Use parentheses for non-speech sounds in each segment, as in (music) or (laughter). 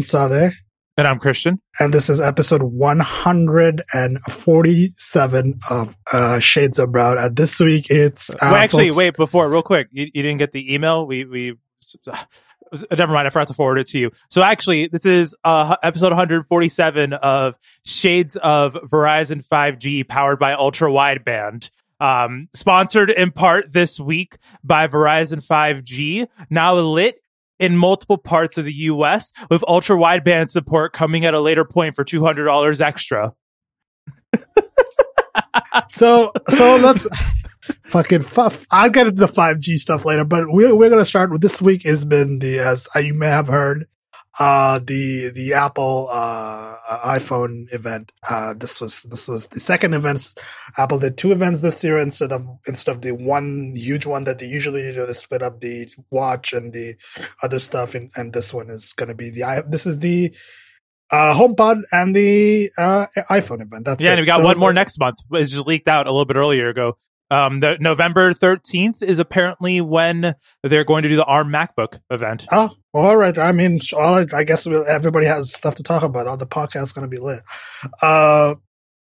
Sade. And I'm Christian. And this is episode 147 of uh, Shades of Brown. And this week it's. Uh, well, actually, folks, wait, before, real quick, you, you, didn't get the email? We, we, never mind, I forgot to forward it to you. So actually, this is uh, episode 147 of Shades of Verizon 5G powered by Ultra Wideband. Um, sponsored in part this week by Verizon 5G, now lit in multiple parts of the US with ultra wideband support coming at a later point for $200 extra. (laughs) so, so let's (laughs) fucking fuff. I'll get into the 5G stuff later, but we're, we're going to start with this week has been the, as you may have heard, uh, the, the Apple, uh, iPhone event. Uh, this was, this was the second event. Apple did two events this year instead of, instead of the one huge one that they usually do They split up the watch and the other stuff. And, and this one is going to be the, this is the, uh, HomePod and the uh, iPhone event. That's yeah, it. and we got so one more next month. It just leaked out a little bit earlier ago. Um, the November 13th is apparently when they're going to do the ARM MacBook event. Oh, all right. I mean, all right. I guess everybody has stuff to talk about. All the podcast's going to be lit. Uh,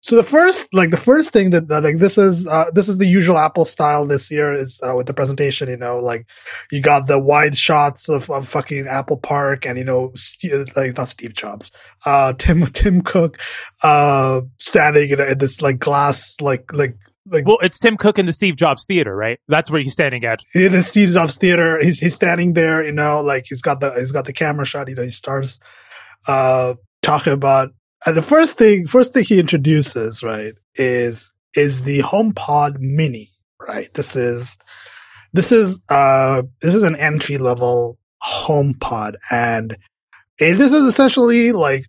so the first, like the first thing that, like this is, uh, this is the usual Apple style this year is, uh, with the presentation, you know, like you got the wide shots of, of fucking Apple Park and, you know, like not Steve Jobs, uh, Tim, (laughs) Tim Cook, uh, standing in, in this like glass, like, like like well it's tim cook in the steve jobs theater right? That's where he's standing at. in the steve jobs theater he's he's standing there you know like he's got the he's got the camera shot you know he starts uh talking about and the first thing first thing he introduces right is is the homepod mini right? This is this is uh this is an entry level homepod and it, this is essentially like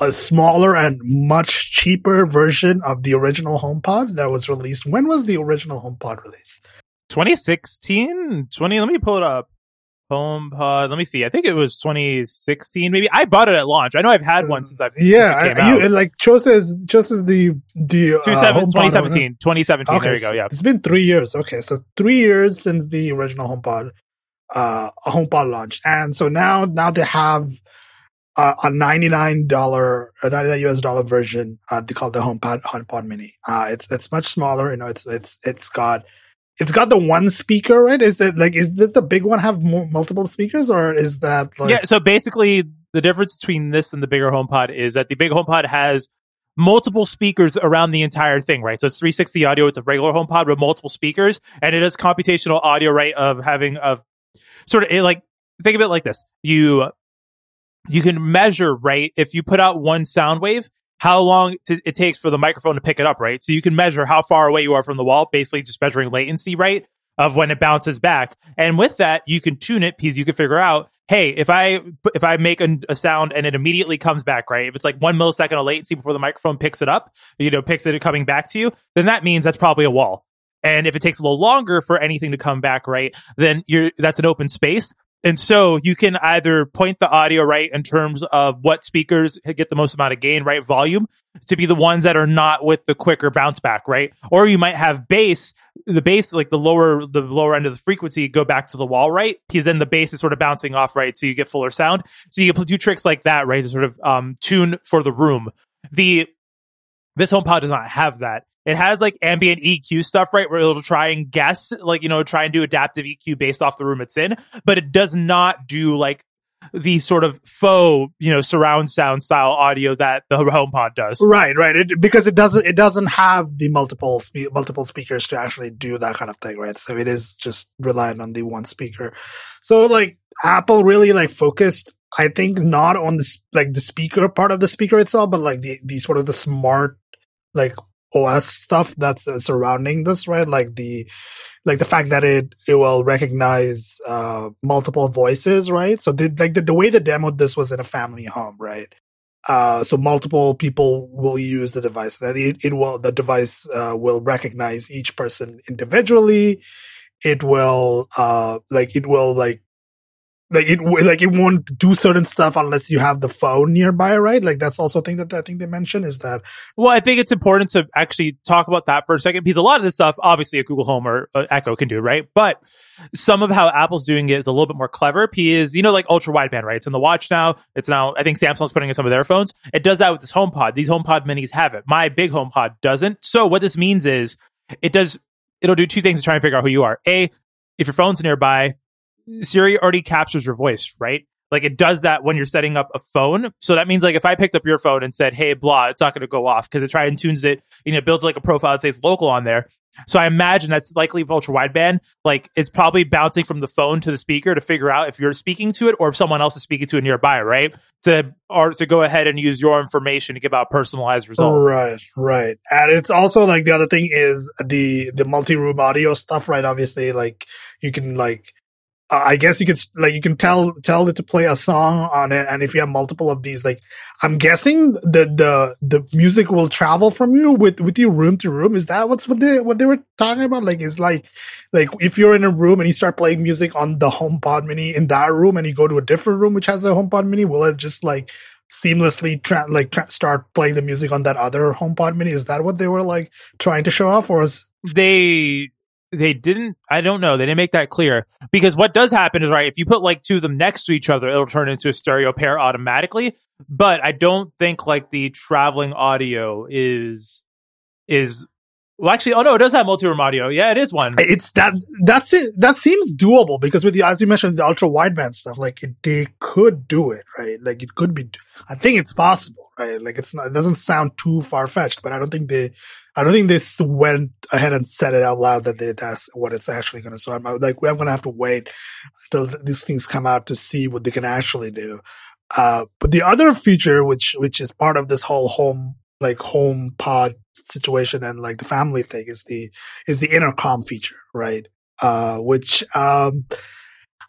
a smaller and much cheaper version of the original HomePod that was released. When was the original HomePod released? 2016? 20, let me pull it up. HomePod. Let me see. I think it was 2016. Maybe I bought it at launch. I know I've had one since I've yeah. I, you, like Chose is Chose is the the uh, 2017. 2017. Okay, there you go. Yeah, it's been three years. Okay, so three years since the original HomePod uh HomePod launched, and so now now they have uh, a $99 a 99 US dollar version, uh, they call it the HomePod, HomePod Mini. Uh, it's, it's much smaller. You know, it's, it's, it's got, it's got the one speaker, right? Is it like, is this the big one have multiple speakers or is that like? Yeah. So basically the difference between this and the bigger HomePod is that the big HomePod has multiple speakers around the entire thing, right? So it's 360 audio with a regular HomePod with multiple speakers and it it is computational audio, right? Of having, of sort of like, think of it like this. You you can measure, right? If you put out one sound wave, how long t- it takes for the microphone to pick it up, right? So you can measure how far away you are from the wall, basically just measuring latency, right? Of when it bounces back. And with that, you can tune it because you can figure out, hey, if I if I make a, a, sound and it immediately comes back, right? If it's like one millisecond of latency before the microphone picks it up, you know, picks it coming back to you, then that means that's probably a wall. And if it takes a little longer for anything to come back, right, then you're that's an open space. And so you can either point the audio right in terms of what speakers get the most amount of gain, right? Volume to be the ones that are not with the quicker bounce back, right? Or you might have bass, the bass, like the lower, the lower end of the frequency go back to the wall, right? Because then the bass is sort of bouncing off, right? So you get fuller sound. So you can do tricks like that, right? To sort of, um, tune for the room. The, this HomePod does not have that. It has like ambient EQ stuff, right? Where it'll try and guess, like, you know, try and do adaptive EQ based off the room it's in, but it does not do like the sort of faux, you know, surround sound style audio that the (laughs) HomePod does. Right, right. It, because it doesn't, it doesn't have the multiple spe- multiple speakers to actually do that kind of thing, right? So it is just reliant on the one speaker. So like Apple really like focused, I think, not on the like the speaker part of the speaker itself, but like the the sort of the smart like OS stuff that's uh, surrounding this, right? Like the, like the fact that it, it will recognize, uh, multiple voices, right? So the, like the, the way the demoed this was in a family home, right? Uh, so multiple people will use the device that it, it will, the device, uh, will recognize each person individually. It will, uh, like, it will like like it like it won't do certain stuff unless you have the phone nearby, right? Like that's also a thing that I think they mentioned is that. Well, I think it's important to actually talk about that for a second because a lot of this stuff, obviously, a Google Home or uh, Echo can do, right? But some of how Apple's doing it is a little bit more clever. p is you know, like ultra wideband, right? It's in the watch now. It's now. I think Samsung's putting in some of their phones. It does that with this HomePod. These HomePod Minis have it. My big HomePod doesn't. So what this means is it does. It'll do two things to try and figure out who you are. A, if your phone's nearby, Siri already captures your voice, right? Like it does that when you're setting up a phone. So that means like if I picked up your phone and said, "Hey, blah," it's not going to go off because it tries and tunes it. You know, builds like a profile that says local on there. So I imagine that's likely ultra wideband. Like it's probably bouncing from the phone to the speaker to figure out if you're speaking to it or if someone else is speaking to it nearby, right? To or to go ahead and use your information to give out personalized results. Right, right. And it's also like the other thing is the the multi room audio stuff, right? Obviously, like you can like I guess you could like you can tell tell it to play a song on it, and if you have multiple of these, like I'm guessing the the the music will travel from you with with you room to room. Is that what's what they what they were talking about? Like it's like like if you're in a room and you start playing music on the HomePod Mini in that room, and you go to a different room which has a HomePod Mini, will it just like seamlessly tra- like tra- start playing the music on that other HomePod Mini? Is that what they were like trying to show off, or is they they didn't i don't know they didn't make that clear because what does happen is right if you put like two of them next to each other it'll turn into a stereo pair automatically but i don't think like the traveling audio is is well, actually, oh no, it does have multi-room audio. Yeah, it is one. It's that that's it. That seems doable because with the as you mentioned the ultra wideband stuff, like it, they could do it, right? Like it could be. I think it's possible, right? Like it's not. It doesn't sound too far fetched, but I don't think they. I don't think they went ahead and said it out loud that they, that's what it's actually going to. So I'm like, I'm going to have to wait until these things come out to see what they can actually do. Uh, but the other feature, which which is part of this whole home like home pod situation and like the family thing is the is the intercom feature, right? Uh, which um,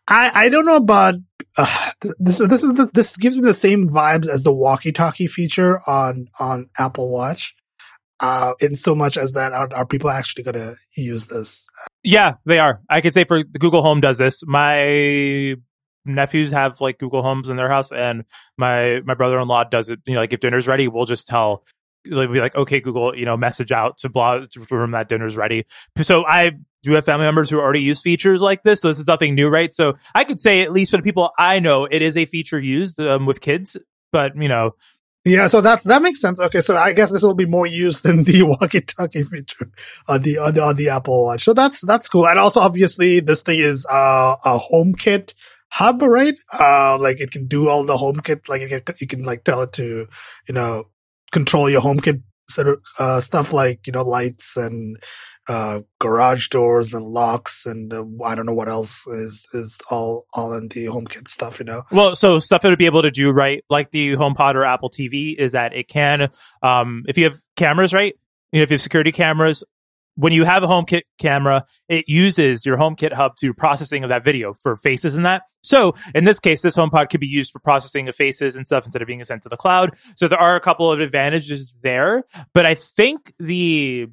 I I don't know about uh, this. This is this gives me the same vibes as the walkie-talkie feature on on Apple Watch. Uh, in so much as that are, are people actually going to use this? Yeah, they are. I could say for Google Home does this. My nephews have like Google Homes in their house, and my my brother in law does it. You know, like if dinner's ready, we'll just tell like be like, okay, Google, you know, message out to blah to room that dinner's ready. So I do have family members who already use features like this. So this is nothing new, right? So I could say, at least for the people I know, it is a feature used um, with kids, but you know. Yeah, so that's that makes sense. Okay, so I guess this will be more used than the (laughs) walkie-talkie feature on the on the on the Apple Watch. So that's that's cool. And also, obviously, this thing is uh, a HomeKit hub, right? Uh, like it can do all the HomeKit. Like it can, you can like tell it to, you know, control your HomeKit sort of uh, stuff like you know lights and uh, garage doors and locks and uh, I don't know what else is is all all in the HomeKit stuff. You know. Well, so stuff it would be able to do right, like the HomePod or Apple TV, is that it can, um, if you have cameras, right. You know, if you have security cameras, when you have a HomeKit camera, it uses your HomeKit hub to processing of that video for faces and that. So in this case, this HomePod could be used for processing of faces and stuff instead of being sent to the cloud. So there are a couple of advantages there, but I think the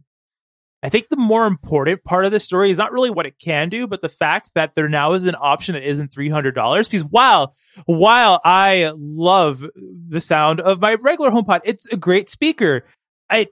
I think the more important part of the story is not really what it can do, but the fact that there now is an option that isn't three hundred dollars. Because while while I love the sound of my regular HomePod, it's a great speaker. I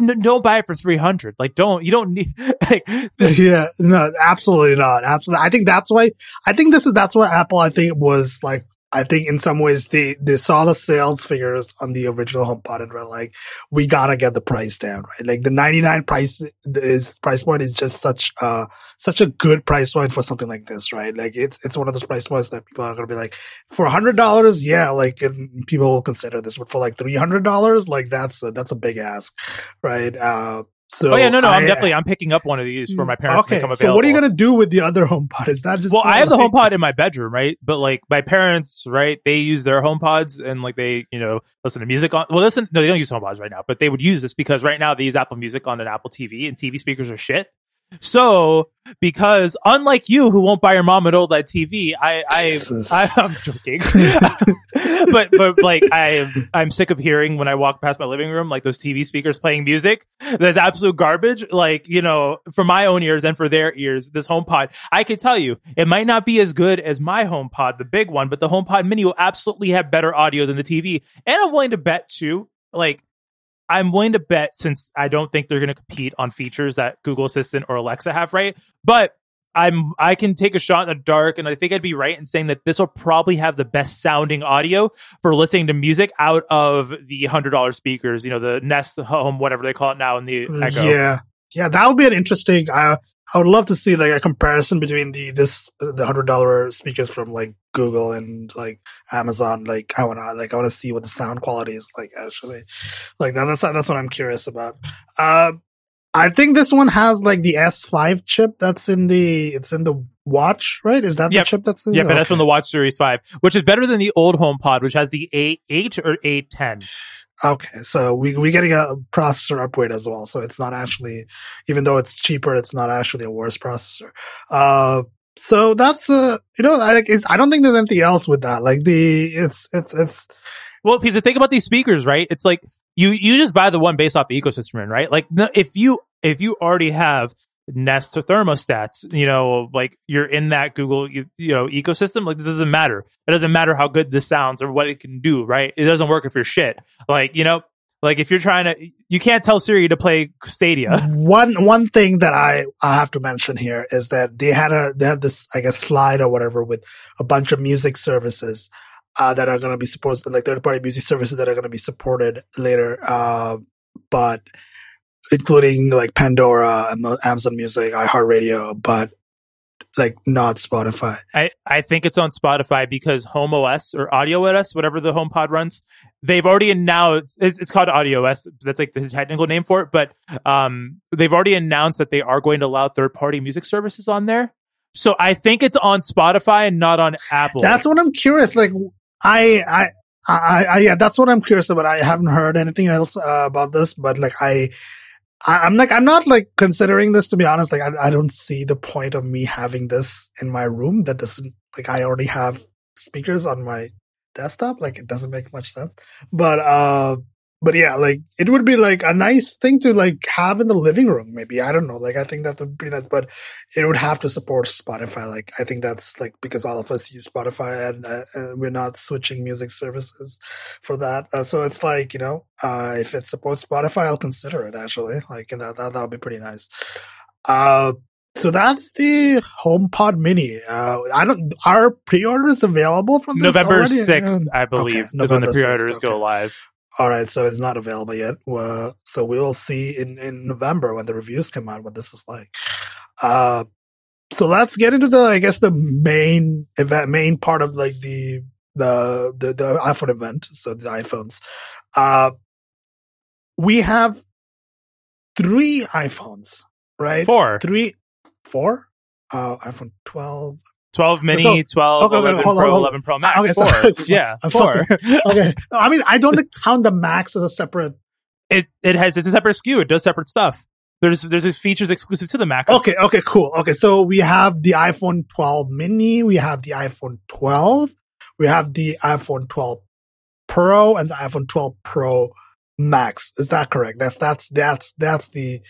n- don't buy it for 300 like don't you don't need (laughs) like (laughs) yeah no absolutely not absolutely i think that's why i think this is that's why apple i think was like I think in some ways they, they saw the sales figures on the original HomePod and were like, we gotta get the price down, right? Like the 99 price is, price point is just such a, such a good price point for something like this, right? Like it's, it's one of those price points that people are gonna be like, for a hundred dollars, yeah, like people will consider this, but for like $300, like that's a, that's a big ask, right? Uh, so oh yeah, no, no, I, am definitely I'm picking up one of these for my parents okay, to become available. So what are you gonna do with the other HomePod? Is that just well? I have like... the HomePod in my bedroom, right? But like my parents, right? They use their HomePods and like they, you know, listen to music on. Well, listen, no, they don't use HomePods right now, but they would use this because right now they use Apple Music on an Apple TV, and TV speakers are shit. So, because unlike you, who won't buy your mom an OLED TV, I, I, I (laughs) am joking, (laughs) but but like I I'm sick of hearing when I walk past my living room like those TV speakers playing music. That's absolute garbage. Like you know, for my own ears and for their ears, this HomePod, I could tell you, it might not be as good as my HomePod, the big one, but the HomePod Mini will absolutely have better audio than the TV. And I'm willing to bet too, like I'm willing to bet since I don't think they're going to compete on features that Google Assistant or Alexa have, right? But I'm I can take a shot in the dark, and I think I'd be right in saying that this will probably have the best sounding audio for listening to music out of the hundred dollar speakers. You know, the Nest Home, whatever they call it now, in the Echo. Yeah, yeah, that would be an interesting. Uh, I would love to see like a comparison between the this the hundred dollar speakers from like Google and like Amazon. Like I wanna like I wanna see what the sound quality is like actually. Like that, that's that's what I'm curious about. Uh, I think this one has like the S5 chip that's in the it's in the watch, right? Is that Yep. the chip that's in Yeah, but that's from the Watch Series 5, which is better than the old HomePod, which has the A 8 or A10. Okay, so we we getting a processor upgrade as well. So it's not actually, even though it's cheaper, it's not actually a worse processor. Uh, so that's uh, you know, I I don't think there's anything else with that. Like the it's it's it's Well, because the thing about these speakers, right? It's like you you just buy the one based off the ecosystem, right? Like if you if you already have Nest or thermostats, you know, like you're in that Google you, you know ecosystem. Like this doesn't matter. It doesn't matter how good this sounds or what it can do, right? It doesn't work if you're shit. Like you know, like if you're trying to, you can't tell Siri to play Stadia. (laughs) one one thing that I I have to mention here is that they had a they had this I guess slide or whatever with a bunch of music services uh, that are going to be supported, like third party music services that are going to be supported later, uh, but including like Pandora and Amazon Music, iHeartRadio, but like not Spotify. I, I think it's on Spotify because Home OS or Audio OS, whatever the HomePod runs, they've already announced it's, it's called Audio OS. That's like the technical name for it, but um, they've already announced that they are going to allow third party music services on there. So I think it's on Spotify and not on Apple. That's what I'm curious. Like I I. I, I, yeah, that's what I'm curious about. I haven't heard anything else uh, about this, but like I, I, I'm like, I'm not like considering this to be honest. Like, I, I don't see the point of me having this in my room. That doesn't like I already have speakers on my desktop. Like, it doesn't make much sense. But uh, but yeah, like it would be like a nice thing to like have in the living room. Maybe I don't know. Like, I think that would be nice, but it would have to support Spotify. Like, I think that's like because all of us use Spotify and, uh, and we're not switching music services for that. Uh, so it's like, you know, uh, if it supports Spotify, I'll consider it actually. Like, that, that, that would be pretty nice. Uh, so that's the HomePod Mini. Uh, I don't, are pre-orders available from November 6th, I believe, Okay, is when the pre orders go okay. live. All right, so it's not available yet. Uh, so we will see in, in November when the reviews come out what this is like. Uh, so let's get into the, I guess, the main event, main part of like the, the, the, the iPhone event. So the iPhones. Uh, we have three iPhones, right? Four, three, four. Uh, iPhone 12. 12 mini, So- 12, okay, okay, 11 hold on, Pro, hold on. 11 Pro Max. Okay, four. sorry. (laughs) yeah, I'm four. Okay. No, I mean, I don't count the Max as a separate it it has it's a separate SKU. It does separate stuff. There's there's features exclusive to the Max. Okay, okay, cool. Okay, so we have the iPhone 12 mini, we have the iPhone 12, we have the iPhone 12 Pro and the iPhone 12 Pro Max. Is that correct? That's that's that's that's the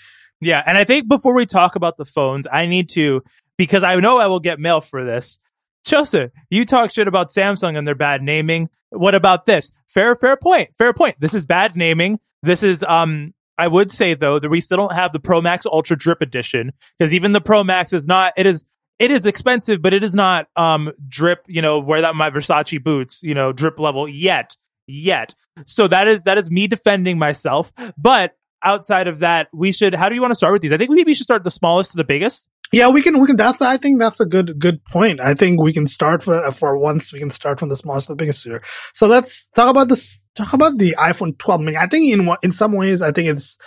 Yeah, and I think before we talk about the phones, I need to because I know I will get mail for this. Joseph, you talk shit about Samsung and their bad naming. What about this? Fair, fair point. Fair point. This is bad naming. This is um. I would say though that we still don't have the Pro Max Ultra Drip Edition because even the Pro Max is not. It is. It is expensive, but it is not um drip. You know, wear that my Versace boots. You know, drip level yet, yet. So that is that is me defending myself. But outside of that, we should. How do you want to start with these? I think maybe we should start the smallest to the biggest. Yeah, we can we can that's I think that's a good good point. I think we can start for for once we can start from the smallest to the biggest here. So let's talk about this talk about the iPhone 12 mini. I think in in some ways I think it's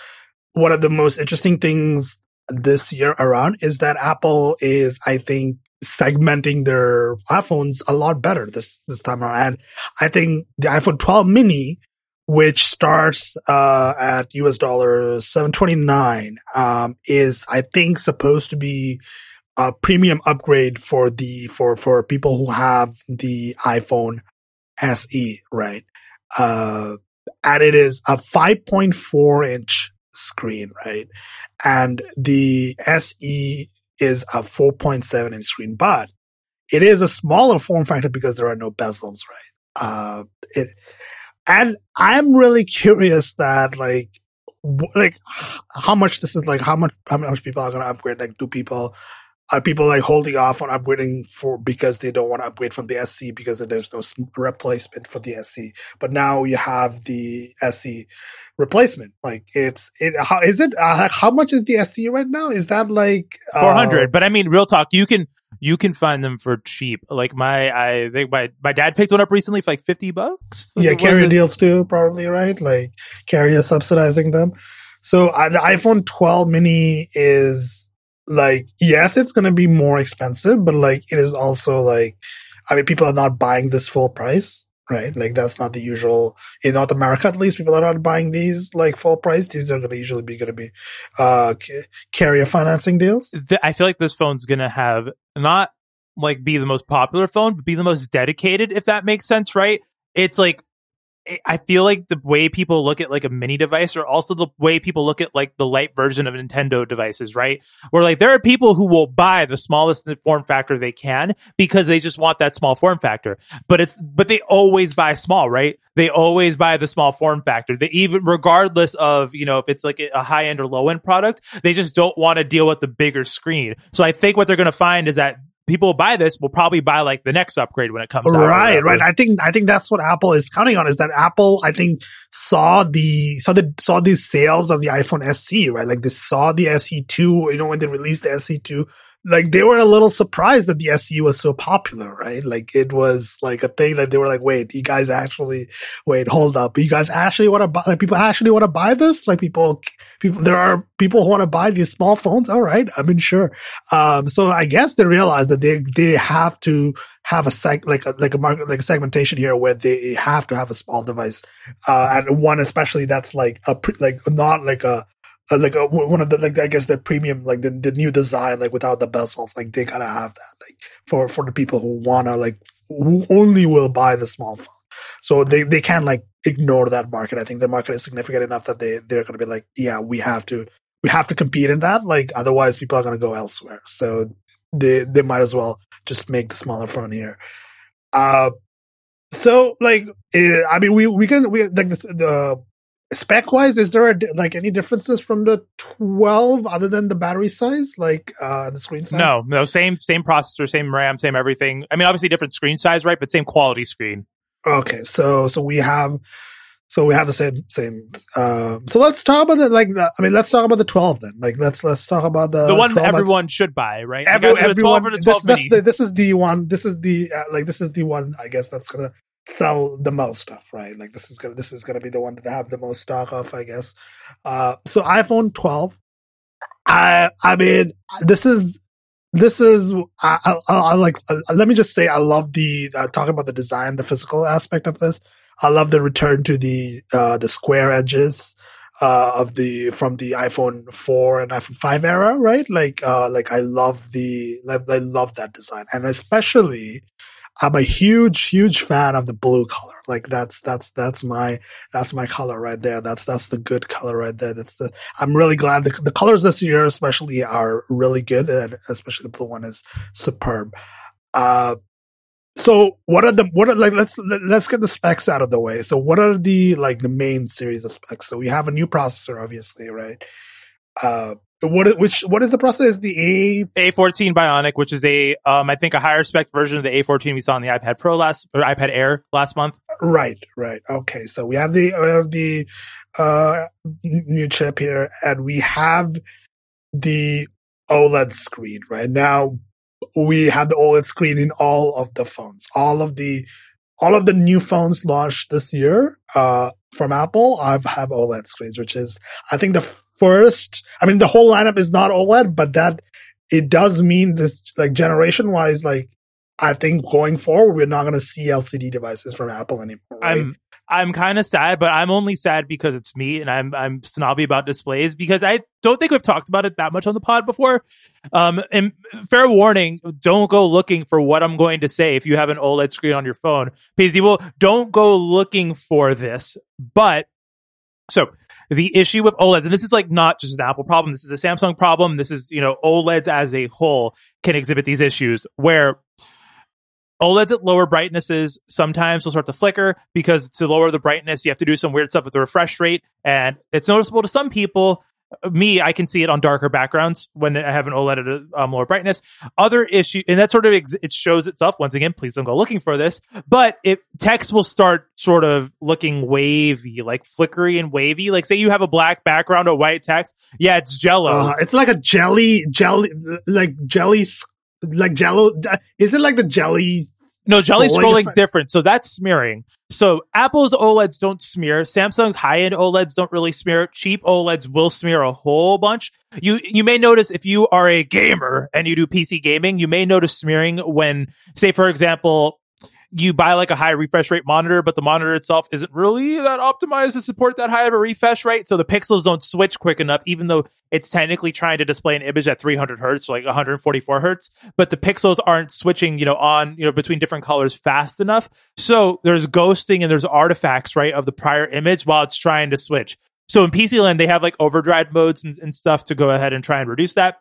one of the most interesting things this year around is that Apple is I think segmenting their iPhones a lot better this this time around. And I think the iPhone 12 mini which starts uh, at US dollar 729, um, is I think supposed to be a premium upgrade for the for for people who have the iPhone SE, right? Uh, and it is a 5.4 inch screen, right? And the SE is a 4.7 inch screen, but it is a smaller form factor because there are no bezels, right? Uh, it, and I'm really curious that like, like how much this is like, how much, how much people are going to upgrade? Like, do people, are people like holding off on upgrading for because they don't want to upgrade from the SE because there's no replacement for the SE But now you have the SE replacement. Like it's it. How is it? Uh, how much is the SE right now? Is that like uh, four hundred? But I mean, real talk. You can you can find them for cheap. Like my I think my my dad picked one up recently for like fifty bucks. Like, yeah, carrier deals too, probably right. Like carrier subsidizing them. So uh, the iPhone 12 mini is like, yes, it's going to be more expensive, but like, it is also like, I mean, people are not buying this full price, right? Like, that's not the usual in North America, at least. People are not buying these like full price. These are going to usually be going to be, uh, carrier financing deals. I feel like this phone's going to have not like be the most popular phone, but be the most dedicated, if that makes sense, right? It's like I feel like the way people look at like a mini device or also the way people look at like the light version of Nintendo devices, right? Where like there are people who will buy the smallest form factor they can because they just want that small form factor. But it's but they always buy small, right? They always buy the small form factor. They even regardless of, you know, if it's like a high end or low end product, they just don't want to deal with the bigger screen. So I think what they're going to find is that people buy this will probably buy like the next upgrade when it comes right, out. Right, I think I think that's what Apple is counting on is that Apple I think saw the saw the saw the sales of the iPhone SE, right? Like they saw the SE2, you know, when they released the SE2 like they were a little surprised that the SE was so popular, right? Like it was like a thing that they were like, wait, you guys actually, wait, hold up. You guys actually want to buy, like people actually want to buy this? Like people, people, there are people who want to buy these small phones. All right. I mean, sure. Um, so I guess they realized that they, they have to have a seg, like a, like a market, like a segmentation here where they have to have a small device. Uh, and one especially that's like a, pre- like not like a, uh, like uh, one of the like I guess the premium like the, the new design like without the bezels like they gotta have that like for for the people who wanna like who only will buy the small phone. So they they can't like ignore that market. I think the market is significant enough that they they're gonna be like yeah we have to we have to compete in that like otherwise people are gonna go elsewhere. So they they might as well just make the smaller phone here. Uh, so like, eh, I mean, we, we can, we, like the, the spec wise is there a, like any differences from the 12 other than the battery size? Like uh the screen size? No no same same processor same ram same everything. I mean obviously different screen size right but same quality screen. Okay so so we have so we have the same same um so let's talk about the like the, i mean let's talk about the 12 then. Like let's let's talk about the the one everyone should buy right? Every, everyone, this, the, this is the one this is the uh, like this is the one i guess that's gonna sell the most stuff, right? Like this is gonna this is gonna be the one that they have the most stock of, I guess. Uh, so iPhone 12. I I mean, this is this is I, I, I like. Uh, let me just say, I love the uh, talking about the design, the physical aspect of this. I love the return to the uh, the square edges uh, of the from the iPhone 4 and iPhone 5 era, right? Like uh, like I love the I love that design, and especially I'm a huge, huge fan of the blue color. Like that's, that's, that's my, that's my color right there. That's, that's the good color right there. That's the, I'm really glad the, the colors this year especially are really good and especially the blue one is superb. Uh, so what are the, what are like, let's, let's get the specs out of the way. So what are the, like the main series of specs? So we have a new processor, obviously, right? Uh, what which what is the process? The A A14 Bionic, which is a um I think a higher spec version of the A14 we saw on the iPad Pro last or iPad Air last month. Right, right. Okay, so we have the we have the uh new chip here, and we have the OLED screen. Right now, we have the OLED screen in all of the phones. All of the all of the new phones launched this year uh from Apple have have OLED screens, which is I think the first. I mean, the whole lineup is not OLED, but that it does mean this, like generation wise, like I think going forward, we're not going to see LCD devices from Apple anymore. Right? I'm I'm kind of sad, but I'm only sad because it's me and I'm I'm snobby about displays because I don't think we've talked about it that much on the pod before. Um, and fair warning, don't go looking for what I'm going to say if you have an OLED screen on your phone. Because you don't go looking for this. But so the issue with OLEDs, and this is like not just an Apple problem, this is a Samsung problem. This is, you know, OLEDs as a whole can exhibit these issues where OLEDs at lower brightnesses sometimes will start to flicker because to lower the brightness, you have to do some weird stuff with the refresh rate. And it's noticeable to some people me, I can see it on darker backgrounds when I have an OLED at a um, lower brightness. Other issue, and that sort of ex- it shows itself. Once again, please don't go looking for this, but it text will start sort of looking wavy, like flickery and wavy. Like say you have a black background, a white text. Yeah, it's Jello. Uh, it's like a jelly, jelly, like jelly, like Jello. Is it like the jelly no, jelly scrolling's different. So that's smearing. So Apple's OLEDs don't smear. Samsung's high-end OLEDs don't really smear. Cheap OLEDs will smear a whole bunch. You you may notice if you are a gamer and you do PC gaming, you may notice smearing when, say, for example, you buy like a high refresh rate monitor, but the monitor itself isn't really that optimized to support that high of a refresh rate. So the pixels don't switch quick enough, even though it's technically trying to display an image at 300 hertz, like 144 hertz, but the pixels aren't switching, you know, on, you know, between different colors fast enough. So there's ghosting and there's artifacts, right, of the prior image while it's trying to switch. So in PC land, they have like overdrive modes and, and stuff to go ahead and try and reduce that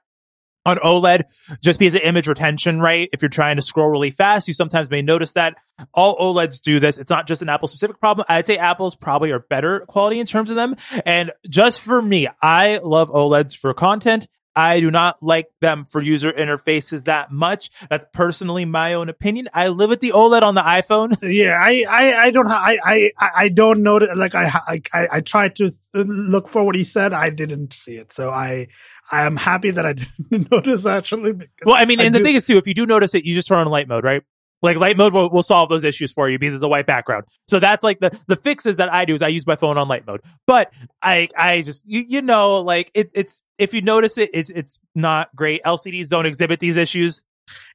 on OLED, just because of image retention, right? If you're trying to scroll really fast, you sometimes may notice that all OLEDs do this. It's not just an Apple specific problem. I'd say Apple's probably are better quality in terms of them. And just for me, I love OLEDs for content. I do not like them for user interfaces that much. That's personally my own opinion. I live with the OLED on the iPhone. (laughs) Yeah, I, I, I don't, I, I, I don't know. Like I, I, I tried to look for what he said. I didn't see it, so I, I am happy that I (laughs) didn't (laughs) notice actually. Well, I mean, I and do, the thing is too, if you do notice it, you just turn on light mode, right? Like light mode will, will solve those issues for you because it's a white background. So that's like the the fixes that I do is I use my phone on light mode. But I I just you, you know like it, it's if you notice it it's it's not great. LCDs don't exhibit these issues.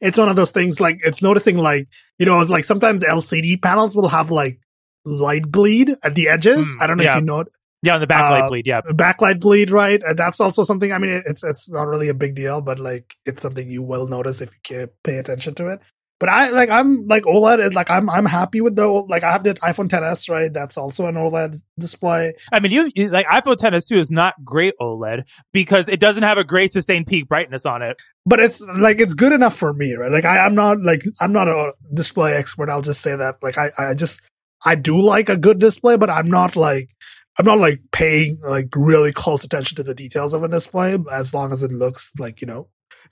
It's one of those things like it's noticing like you know like sometimes LCD panels will have like light bleed at the edges. Mm, I don't know yeah. if you know. Yeah, on the backlight uh, bleed. Yeah, backlight bleed. Right, and that's also something. I mean, it's it's not really a big deal, but like it's something you will notice if you pay attention to it. But I like I'm like OLED. is Like I'm I'm happy with the like I have the iPhone 10s right. That's also an OLED display. I mean, you, you like iPhone 10s too is not great OLED because it doesn't have a great sustained peak brightness on it. But it's like it's good enough for me, right? Like I, I'm not like I'm not a display expert. I'll just say that. Like I I just I do like a good display, but I'm not like I'm not like paying like really close attention to the details of a display as long as it looks like you know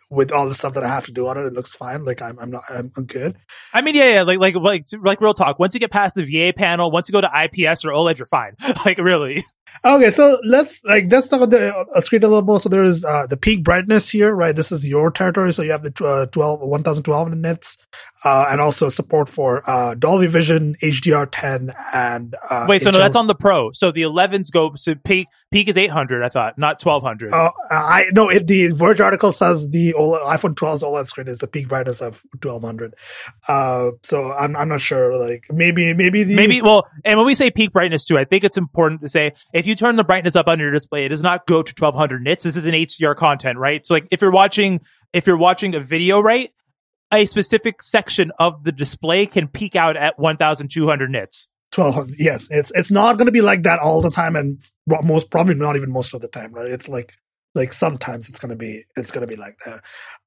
with all the stuff that I have to do on it, it looks fine. Like I'm, I'm not, I'm, I'm good. I mean, yeah, yeah, like, like, like, like real talk. Once you get past the VA panel, once you go to IPS or OLED, you're fine. (laughs) like, really. Okay, so let's like let's talk about the uh, screen a little more. So there is uh, the peak brightness here, right? This is your territory. So you have the uh, 12, 1012 nits, uh, and also support for uh, Dolby Vision, HDR10, and uh, wait. So HL- no, that's on the Pro. So the 11s go. So peak peak is 800. I thought not 1200. Uh, I no. If the Verge article says the OLED, iPhone 12's OLED screen is the peak brightness of 1200. Uh, so I'm I'm not sure. Like maybe maybe the maybe well, and when we say peak brightness too, I think it's important to say if you turn the brightness up on your display, it does not go to 1200 nits. This is an HDR content, right? So like if you're watching if you're watching a video, right, a specific section of the display can peak out at 1200 nits. 1200 yes it's it's not going to be like that all the time and most probably not even most of the time right it's like like sometimes it's gonna be it's gonna be like that.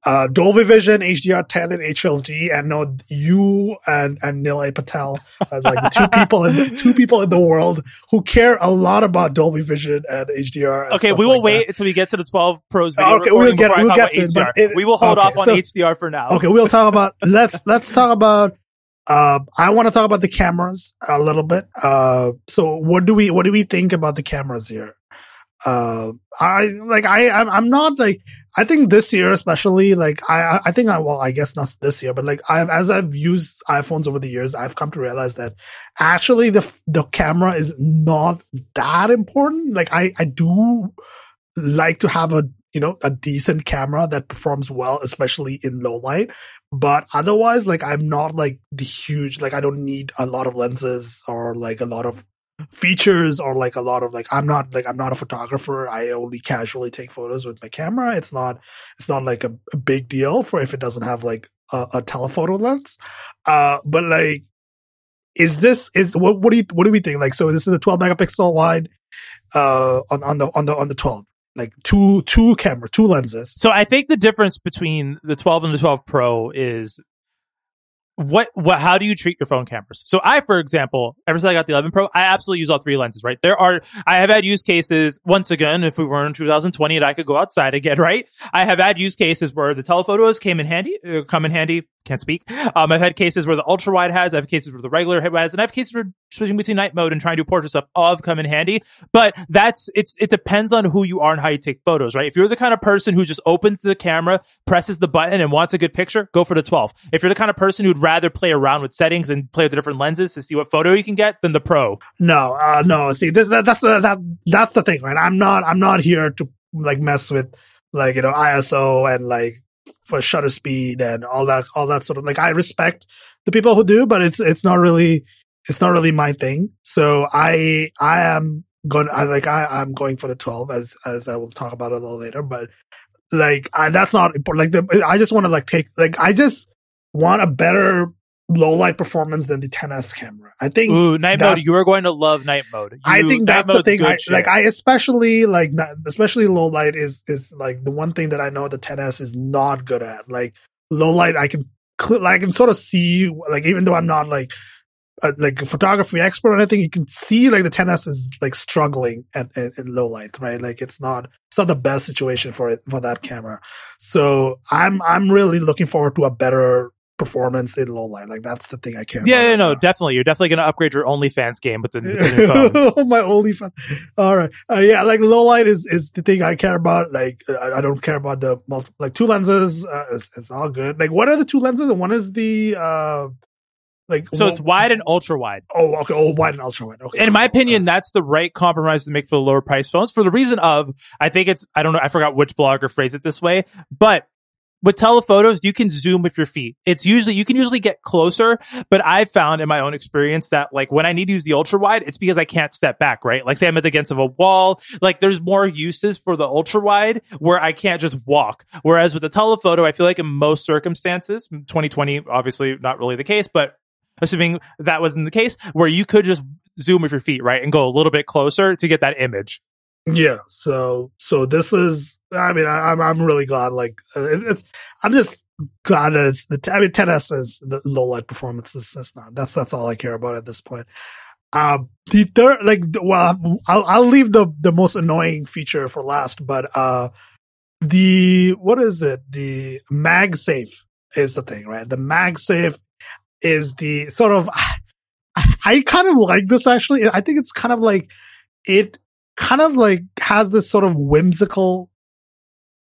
Uh, Dolby Vision, HDR10, and HLG, and no, you and and Nilay Patel are like the two (laughs) people in the, two people in the world who care a lot about Dolby Vision and HDR. And okay, we will like wait that. until we get to the 12 Pros video okay, we'll get we'll get to it, it, We will hold okay, off on so, HDR for now. Okay, we'll talk about let's let's talk about uh, I want to talk about the cameras a little bit. Uh, so what do we what do we think about the cameras here? Uh, I like I I'm, not like I think this year especially like I I think I well I guess not this year but like I as I've used iPhones over the years I've come to realize that actually the the camera is not that important like I I do like to have a you know, a decent camera that performs well, especially in low light. But otherwise, like I'm not like the huge, like I don't need a lot of lenses or like a lot of features or like a lot of like I'm not like I'm not a photographer. I only casually take photos with my camera. It's not it's not like a, a big deal for if it doesn't have like a, a telephoto lens. Uh, but like, is this is what what do you what do we think? Like, so this is a 12 megapixel wide uh on on the on the on the 12 like two two camera two lenses so i think the difference between the 12 and the 12 pro is what what how do you treat your phone cameras? So i for example ever since i got the 11 pro i absolutely use all three lenses right? There are i have had use cases once again if we were in 2020 and i could go outside again (laughs) right? I have had use cases where the telephotos came in handy uh, come in handy can't speak. Um, I've had cases where the ultra wide has, I have cases where the regular has, and I have cases where switching between night mode and trying to do portrait stuff have come in handy. But that's, it's, it depends on who you are and how you take photos, right? If you're the kind of person who just opens the camera, presses the button and wants a good picture, go for the 12. If you're the kind of person who'd rather play around with settings and play with the different lenses to see what photo you can get, then the pro. No, uh, no, see, this, that, that's the, that, that's the thing, right? I'm not, I'm not here to like mess with like, you know, ISO and like for shutter speed and all that, all that sort of like, I respect the people who do, but it's, it's not really, it's not really my thing. So I, I am going, I like, I, I'm going for the 12 as, as I will talk about a little later, but like, I, that's not important. Like the, I just want to like take, like, I just want a better low light performance than the 10s camera. I think Ooh, night mode. You are going to love night mode. You, I think that's the thing. I, like I especially like especially low light is is like the one thing that I know the 10s is not good at. Like low light, I can like I can sort of see like even though I'm not like a, like a photography expert or anything, you can see like the 10s is like struggling at, at, at low light, right? Like it's not it's not the best situation for it for that camera. So I'm I'm really looking forward to a better performance in low light. Like that's the thing I care. Yeah, about yeah right no, now. definitely. You're definitely going to upgrade your OnlyFans game with the, the (laughs) oh, my OnlyFans. All right. Uh, yeah, like low light is is the thing I care about. Like I, I don't care about the multiple, like two lenses. Uh, it's, it's all good. Like what are the two lenses? And one is the uh like so it's wide and ultra wide. Oh, okay. Oh, wide and ultra wide. Okay. And in my opinion, that's the right compromise to make for the lower price phones for the reason of I think it's I don't know I forgot which blogger phrased it this way, but with telephotos, you can zoom with your feet. It's usually, you can usually get closer, but I've found in my own experience that like when I need to use the ultra wide, it's because I can't step back, right? Like say I'm at the against of a wall, like there's more uses for the ultra wide where I can't just walk. Whereas with the telephoto, I feel like in most circumstances, 2020, obviously not really the case, but assuming that wasn't the case, where you could just zoom with your feet, right? And go a little bit closer to get that image. Yeah. So, so this is, I mean, I, am I'm, I'm really glad, like, it, it's, I'm just glad that it's the, I mean, 10S is the low light performance. It's not, that's, that's all I care about at this point. Um, the third, like, well, I'll, I'll leave the, the most annoying feature for last, but, uh, the, what is it? The MagSafe is the thing, right? The MagSafe is the sort of, (sighs) I kind of like this actually. I think it's kind of like, it kind of like has this sort of whimsical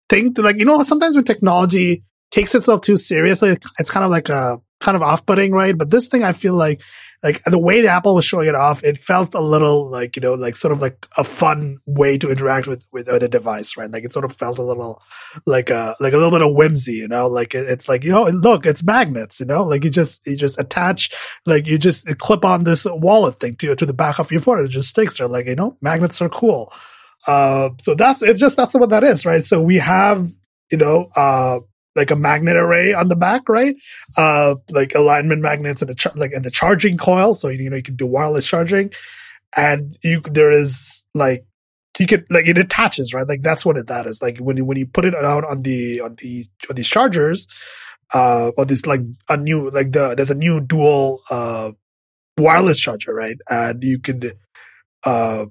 thing to like, you know, sometimes when technology takes itself too seriously, it's kind of like a kind of off-putting, right? But this thing, I feel like, like the way the Apple was showing it off, it felt a little like, you know, like sort of like a fun way to interact with, with a device, right? Like it sort of felt a little like a, like a little bit of whimsy, you know, like it, it's like, you know, look, it's magnets, you know, like you just, you just attach, like you just clip on this wallet thing to, to the back of your phone. It just sticks there. Like, you know, magnets are cool. Uh, so that's, it's just, that's what that is, right? So we have, you know, uh, like a magnet array on the back, right? Uh, like alignment magnets and the char- like and the charging coil, so you know you can do wireless charging, and you there is like you could like it attaches, right? Like that's what it, that is. Like when you when you put it out on the on these on these chargers, uh, or this like a new like the there's a new dual uh wireless charger, right? And you could uh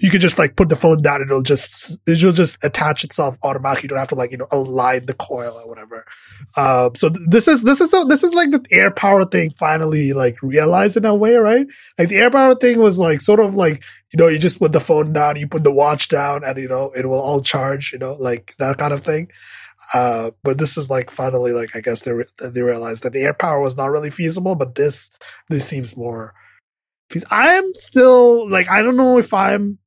you could just like put the phone down and it'll just it'll just attach itself automatically. You don't have to like you know align the coil or whatever. Um, so th- this is this is a, this is like the AirPower thing finally like realized in a way, right? Like the AirPower thing was like sort of like you know you just put the phone down, you put the watch down, and you know it will all charge, you know, like that kind of thing. Uh, but this is like finally like I guess they re- they realized that the AirPower was not really feasible, but this this seems more piece. I am still like I don't know if I'm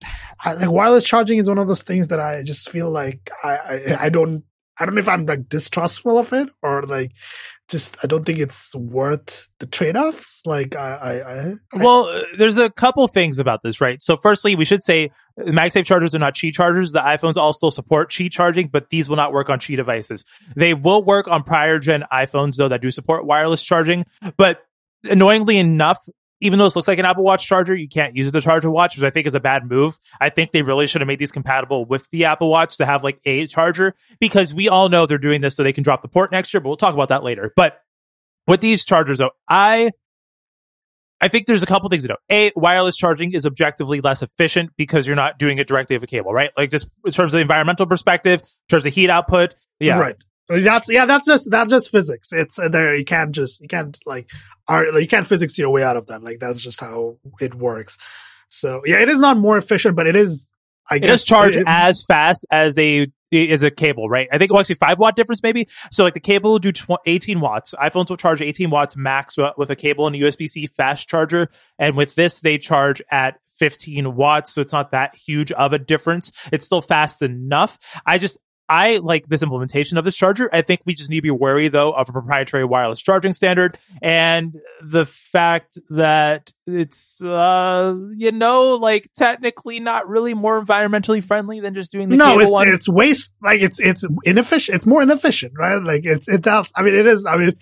I, like wireless charging is one of those things that I just feel like I, I I don't I don't know if I'm like distrustful of it or like just I don't think it's worth the trade offs. Like I, I, I well, there's a couple things about this, right? So, firstly, we should say MagSafe chargers are not Qi chargers. The iPhones all still support Qi charging, but these will not work on Qi devices. They will work on prior gen iPhones though that do support wireless charging, but annoyingly enough, even though this looks like an Apple Watch charger, you can't use the charger watch, which I think is a bad move. I think they really should have made these compatible with the Apple Watch to have like a charger because we all know they're doing this so they can drop the port next year, but we'll talk about that later. But with these chargers, though, I I think there's a couple things to know. A, wireless charging is objectively less efficient because you're not doing it directly with a cable, right? Like just in terms of the environmental perspective, in terms of heat output. Yeah. Right. That's yeah. That's just that's just physics. It's uh, there. You can't just you can't like are like, you can't physics your way out of that. Like that's just how it works. So yeah, it is not more efficient, but it is. I It guess does charge it- as fast as a is a cable, right? I think well, actually five watt difference maybe. So like the cable will do tw- 18 watts. iPhones will charge 18 watts max with a cable and a USB C fast charger, and with this they charge at 15 watts. So it's not that huge of a difference. It's still fast enough. I just I like this implementation of this charger. I think we just need to be wary though of a proprietary wireless charging standard and the fact that it's uh you know like technically not really more environmentally friendly than just doing the no, cable it's one. it's waste. Like it's it's inefficient. It's more inefficient, right? Like it's it's. out- I mean, it is. I mean,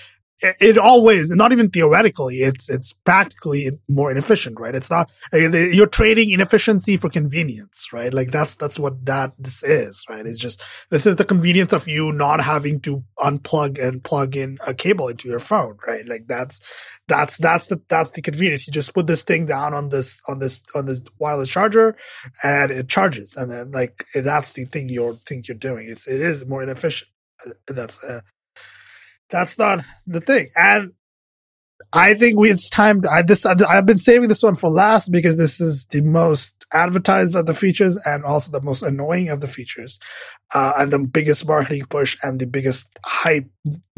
it, always, not even theoretically, it's it's practically more inefficient, right? It's not you're trading inefficiency for convenience, right? Like that's that's what that this is, right? It's just this is the convenience of you not having to unplug and plug in a cable into your phone, right? Like that's that's that's the that's the convenience. You just put this thing down on this on this on this wireless charger, and it charges, and then like that's the thing you're think you're doing. It's it is more inefficient. Uh, That's uh, that's not the thing, and I think we it's time. I this I've been saving this one for last because this is the most advertised of the features and also the most annoying of the features, uh, and the biggest marketing push and the biggest hype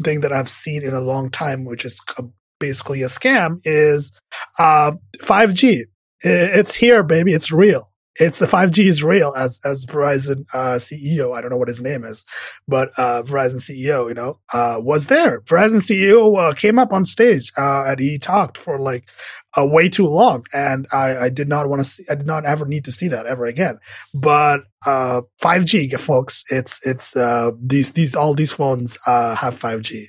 thing that I've seen in a long time, which is a, basically a scam, is uh, 5G. I- It's here, baby. It's real. It's the 5G is real as, as Verizon, uh, CEO. I don't know what his name is, but, uh, Verizon CEO, you know, uh, was there. Verizon CEO, uh, came up on stage, uh, and he talked for like, uh, way too long. And I, I did not want to see, I did not ever need to see that ever again. But, uh, 5G, folks, it's, it's, uh, these, these, all these phones, uh, have 5G.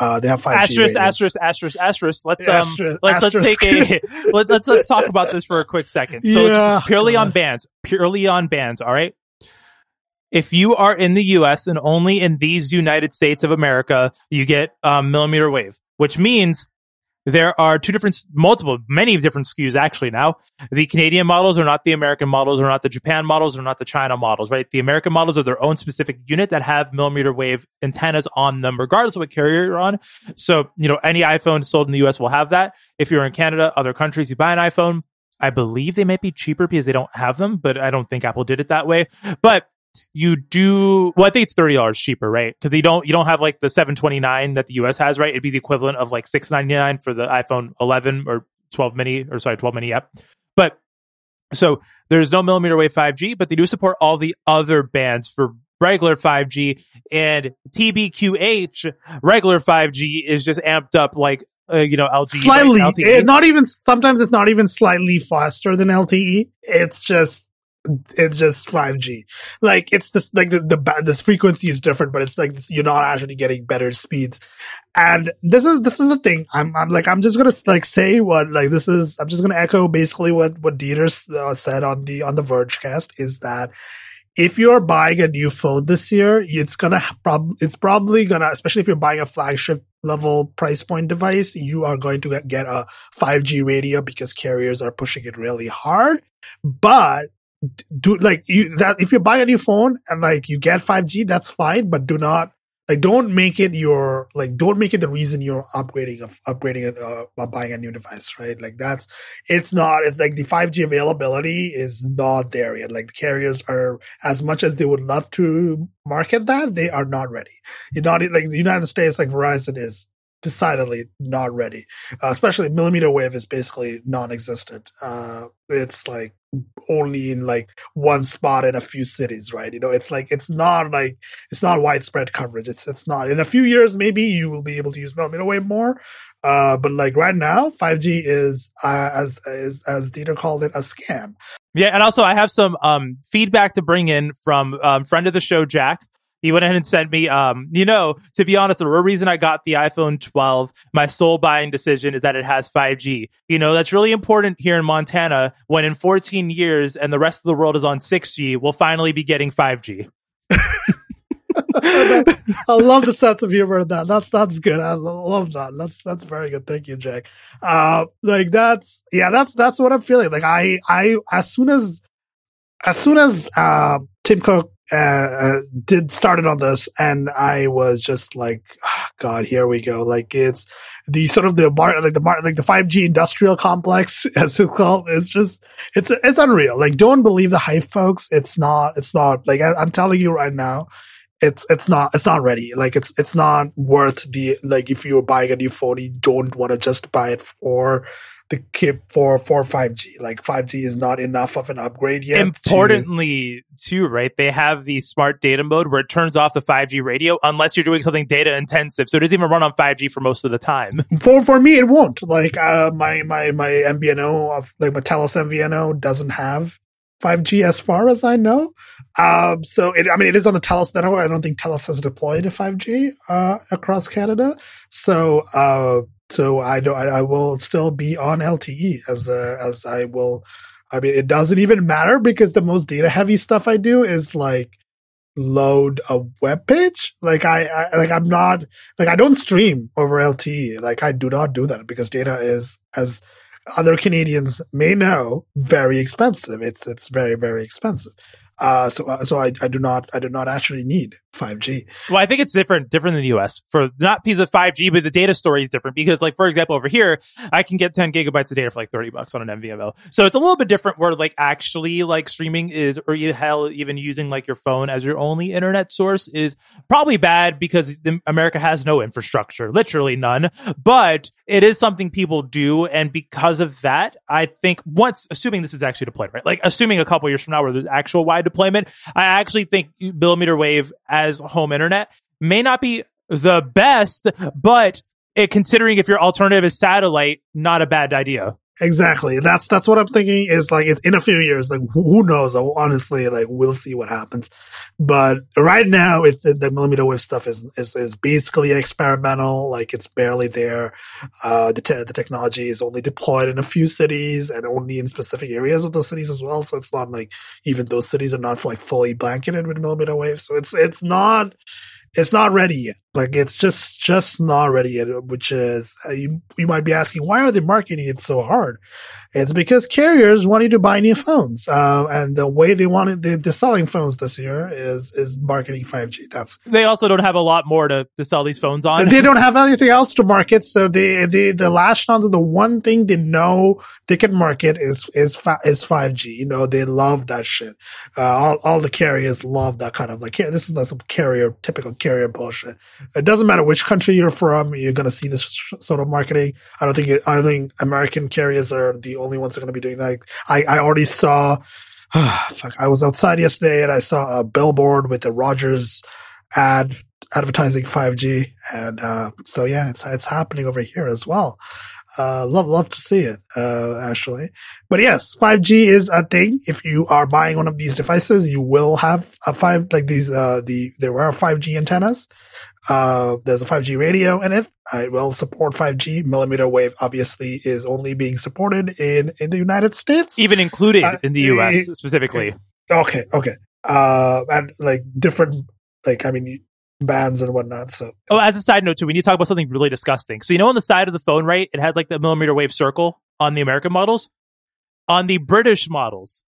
Uh, they have 5G. asterisk, asterisk, asterisk, asterisk. Let's um, Asterisk- let's let's take a (laughs) let, let's let's talk about this for a quick second. So Yeah. it's purely on bands, purely on bands. All right. If you are in the U.S. and only in these United States of America, you get um, millimeter wave, which means there are two different, multiple, many different SKUs actually now. The Canadian models are not the American models, are not the Japan models, are not the China models, right? The American models are their own specific unit that have millimeter wave antennas on them, regardless of what carrier you're on. So, you know, any iPhone sold in the US will have that. If you're in Canada, other countries, you buy an iPhone. I believe they might be cheaper because they don't have them, but I don't think Apple did it that way. But you do well i think it's $30 cheaper right? Because you don't you don't have like the 729 that the us has right? It'd be the equivalent of like 699 for the iphone 11 or 12 mini or sorry 12 mini yep but so there's no millimeter wave 5g but they do support all the other bands for regular 5g and tbqh regular 5g is just amped up like uh, you know lg slightly. Like LTE. it- not even sometimes it's not even slightly faster than lte it's just it's just 5g like it's this like the the this frequency is different but it's like you're not actually getting better speeds. And this is this is the thing. I'm i'm like i'm just gonna like say what like this is i'm just gonna echo basically what what dieter uh, said on the on the Vergecast is that if you're buying a new phone this year, it's gonna prob- it's probably gonna, especially if you're buying a flagship level price point device, you are going to get a 5G radio because carriers are pushing it really hard. But do like you that if you buy a new phone and like you get 5G, that's fine, but do not like don't make it your like don't make it the reason you're upgrading of upgrading it uh, buying a new device, right? Like that's it's not it's like the 5G availability is not there yet. Like the carriers are as much as they would love to market that, they are not ready. You're not like the United States, like Verizon is decidedly not ready. Uh, especially millimeter wave is basically non-existent. Uh, it's like only in like one spot in a few cities, right? You know, it's like it's not like it's not widespread coverage. It's it's not. In a few years, maybe you will be able to use millimeter wave more. Uh, but like right now, 5G is uh, as as as Dieter called it a scam. Yeah, and also I have some um, feedback to bring in from um, friend of the show Jack. He went ahead and sent me, um, you know, to be honest, the real reason I got the iPhone 12, my sole buying decision is that it has 5G. You know, that's really important here in Montana when in 14 years and the rest of the world is on 6G, we'll finally be getting 5G. (laughs) I love the sense of humor in that. That's that's good. I love that. That's that's very good. Thank you, Jack. Uh, like that's yeah, that's that's what I'm feeling. Like I I as soon as as soon as uh, Tim Cook uh, uh, did started on this, and I was just like, oh, God, here we go. Like it's the sort of the mar- like the mar- like the five G industrial complex, (laughs) as it's called. It's just it's it's unreal. Like don't believe the hype, folks. It's not. It's not. Like I, I'm telling you right now it's it's not it's not ready. Like it's it's not worth the like if you're buying a new phone, you don't want to just buy it for the kit for for 5G. Like 5G is not enough of an upgrade yet. Importantly, to, too, right? They have the smart data mode where it turns off the 5G radio unless you're doing something data intensive. So it doesn't even run on 5G for most of the time. (laughs) For for me, it won't. Like uh, my my my MVNO of like my Telus MVNO doesn't have 5G as far as I know. Um, so it, I mean, it is on the Telus network. I don't think Telus has deployed a 5G, uh, across Canada. So, uh, so I know I, I, will still be on LTE as, uh, as I will. I mean, it doesn't even matter because the most data heavy stuff I do is like load a web page. Like I, I, like I'm not, like I don't stream over LTE. Like I do not do that because data is as, other Canadians may know, very expensive. It's it's very very expensive. Uh, so uh, so I, I do not I do not actually need 5G. Well, I think it's different, different than the US for not piece of 5G, but the data story is different because like, for example, over here, I can get 10 gigabytes of data for like 30 bucks on an MVNO. So it's a little bit different where like actually like streaming is, or hell, even using like your phone as your only internet source is probably bad because America has no infrastructure, literally none, but it is something people do. And because of that, I think once, assuming this is actually deployed, right? Like assuming a couple years from now where there's actual wide deployment, I actually think millimeter wave as home internet may not be the best, but it, considering if your alternative is satellite, not a bad idea. Exactly. That's that's what I'm thinking. Is like it's in a few years. Like who knows? Honestly, like we'll see what happens. But right now, it's the, millimeter wave stuff is, is is basically experimental. Like it's barely there. Uh, the te- the technology is only deployed in a few cities and only in specific areas of those cities as well. So it's not like even those cities are not like fully blanketed with millimeter wave. So it's it's not it's not ready yet. Like it's just just not ready yet. Which is uh, you you might be asking why are they marketing it so hard? It's because carriers want you to buy new phones, uh, and the way they wanted the, the selling phones this year is is marketing 5G. That's they also don't have a lot more to, to sell these phones on. They don't (laughs) have anything else to market, so they they the last on the one thing they know they can market is is is 5G. You know they love that shit. Uh, all all the carriers love that kind of like here this is like some carrier typical carrier bullshit. It doesn't matter which country you're from, you're gonna see this sort of marketing. I don't think I don't think American carriers are the only ones that are going to be doing that. I, I already saw, (sighs) fuck, I was outside yesterday and I saw a billboard with the Rogers ad advertising 5G. And, uh, so yeah, it's, it's happening over here as well. Uh, love, love to see it, uh, actually. But yes, 5G is a thing. If you are buying one of these devices, you will have a five, like these, uh, the, there are 5G antennas. Uh, there's a 5G radio in it. It will support 5G. Millimeter wave obviously is only being supported in, in the United States. Even included uh, in the US specifically. Okay. Okay. Uh, and like different, like, I mean, bands and whatnot. So, oh, as a side note too, we need to talk about something really disgusting. So, you know, on the side of the phone, right? It has like the millimeter wave circle on the American models. On the British models,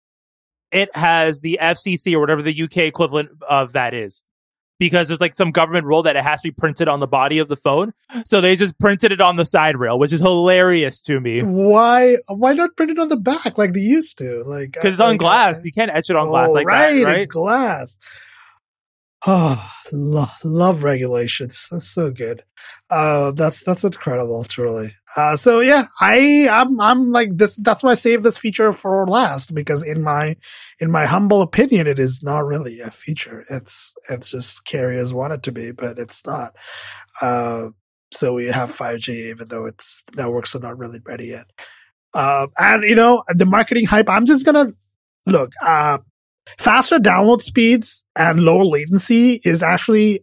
it has the FCC or whatever the UK equivalent of that is because there's like some government rule that it has to be printed on the body of the phone. So they just printed it on the side rail, which is hilarious to me. Why? Why not print it on the back like they used to? Like because it's on glass. you can't etch it on oh, glass like right, that. Right, it's glass. Oh, lo- love regulations. That's so good. Uh, that's that's incredible, truly. Uh, so yeah, I I'm I'm like this. That's why I saved this feature for last because in my in my humble opinion, it is not really a feature. It's it's just carriers want it to be, but it's not. Uh, so we have 5G, even though its networks are not really ready yet. Uh, and you know the marketing hype. I'm just gonna look. Uh, faster download speeds and lower latency is actually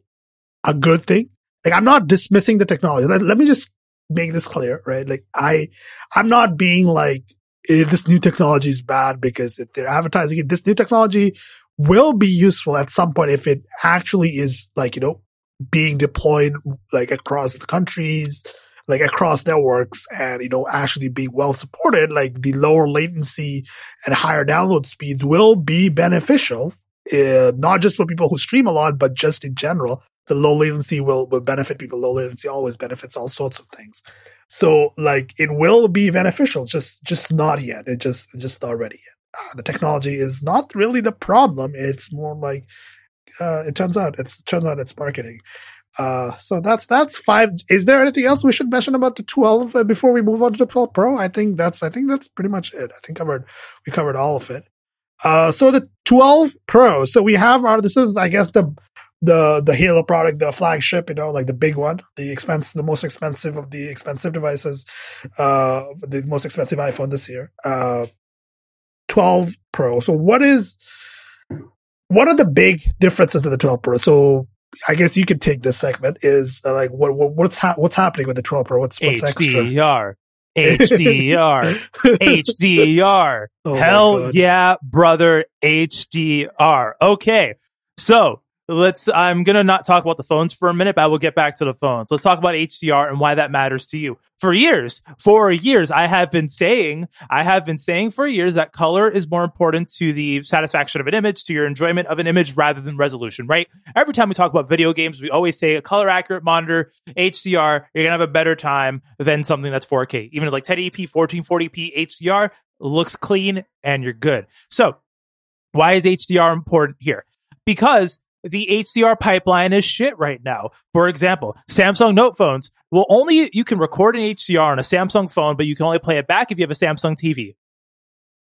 a good thing. Like I'm not dismissing the technology. Let, let me just make this clear, right? Like I, I'm not being like, eh, this new technology is bad because they're advertising it. This new technology will be useful at some point if it actually is like, you know, being deployed like across the countries, like across networks and, you know, actually being well supported, like the lower latency and higher download speeds will be beneficial. Uh, not just for people who stream a lot, but just in general, the low latency will, will benefit people. Low latency always benefits all sorts of things. So like it will be beneficial, just, just not yet. It just, just not ready yet. Uh, the technology is not really the problem. It's more like, uh, it turns out it's, it turns out it's marketing. Uh, so that's that's five. Is there anything else we should mention about the 12 uh, before we move on to the 12 Pro? I think that's I think that's pretty much it. I think covered we covered all of it. Uh, so the 12 Pro. So we have our this is I guess the the the Halo product, the flagship, you know, like the big one, the expense, the most expensive of the expensive devices, uh, the most expensive iPhone this year. Uh, 12 Pro. So what is what are the big differences of the 12 Pro? So I guess you could take this segment is uh, like what, what what's ha- what's happening with the 12 Pro? What's what's HDR. HDR, HDR. Oh Hell yeah, brother, HDR. Okay, so let's i'm gonna not talk about the phones for a minute but i will get back to the phones. Let's talk about hdr and why that matters to you. For years for years i have been saying i have been saying for years that color is more important to the satisfaction of an image to your enjoyment of an image rather than resolution right? Every time we talk about video games we always say a color accurate monitor hdr you're gonna have a better time than something that's 4k even like 1080p 1440p hdr looks clean and you're good. So why is hdr important here? Because the HDR pipeline is shit right now. For example, Samsung Note phones will only, you can record an HDR on a Samsung phone, but you can only play it back if you have a Samsung TV.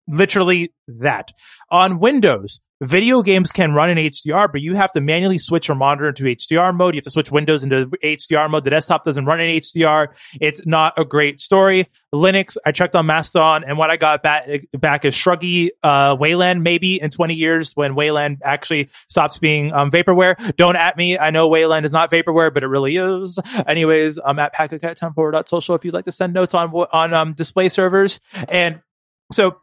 Literally that. On Windows, video games can run in HDR, but you have to manually switch your monitor into HDR mode. You have to switch Windows into HDR mode. The desktop doesn't run in HDR. It's not a great story. Linux, I checked on Mastodon, and what I got back, back is Shruggy uh, Wayland maybe in 20 years when Wayland actually stops being um, vaporware. Don't at me. I know Wayland is not vaporware, but it really is. Anyways, I'm at packacat10 if you'd like to send notes on on um, display servers. And so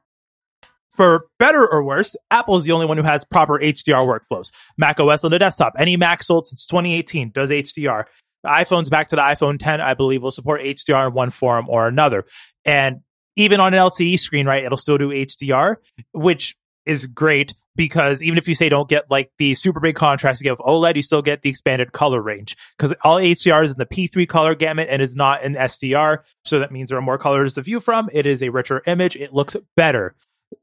for better or worse, Apple is the only one who has proper HDR workflows. Mac OS on the desktop, any Mac sold since 2018 does HDR. The iPhone's back to the iPhone 10, I believe, will support HDR in one form or another. And even on an LCD screen, right, it'll still do HDR, which is great because even if you say don't get like the super big contrast you get with OLED, you still get the expanded color range because all HDR is in the P3 color gamut and is not in SDR. So that means there are more colors to view from. It is a richer image. It looks better.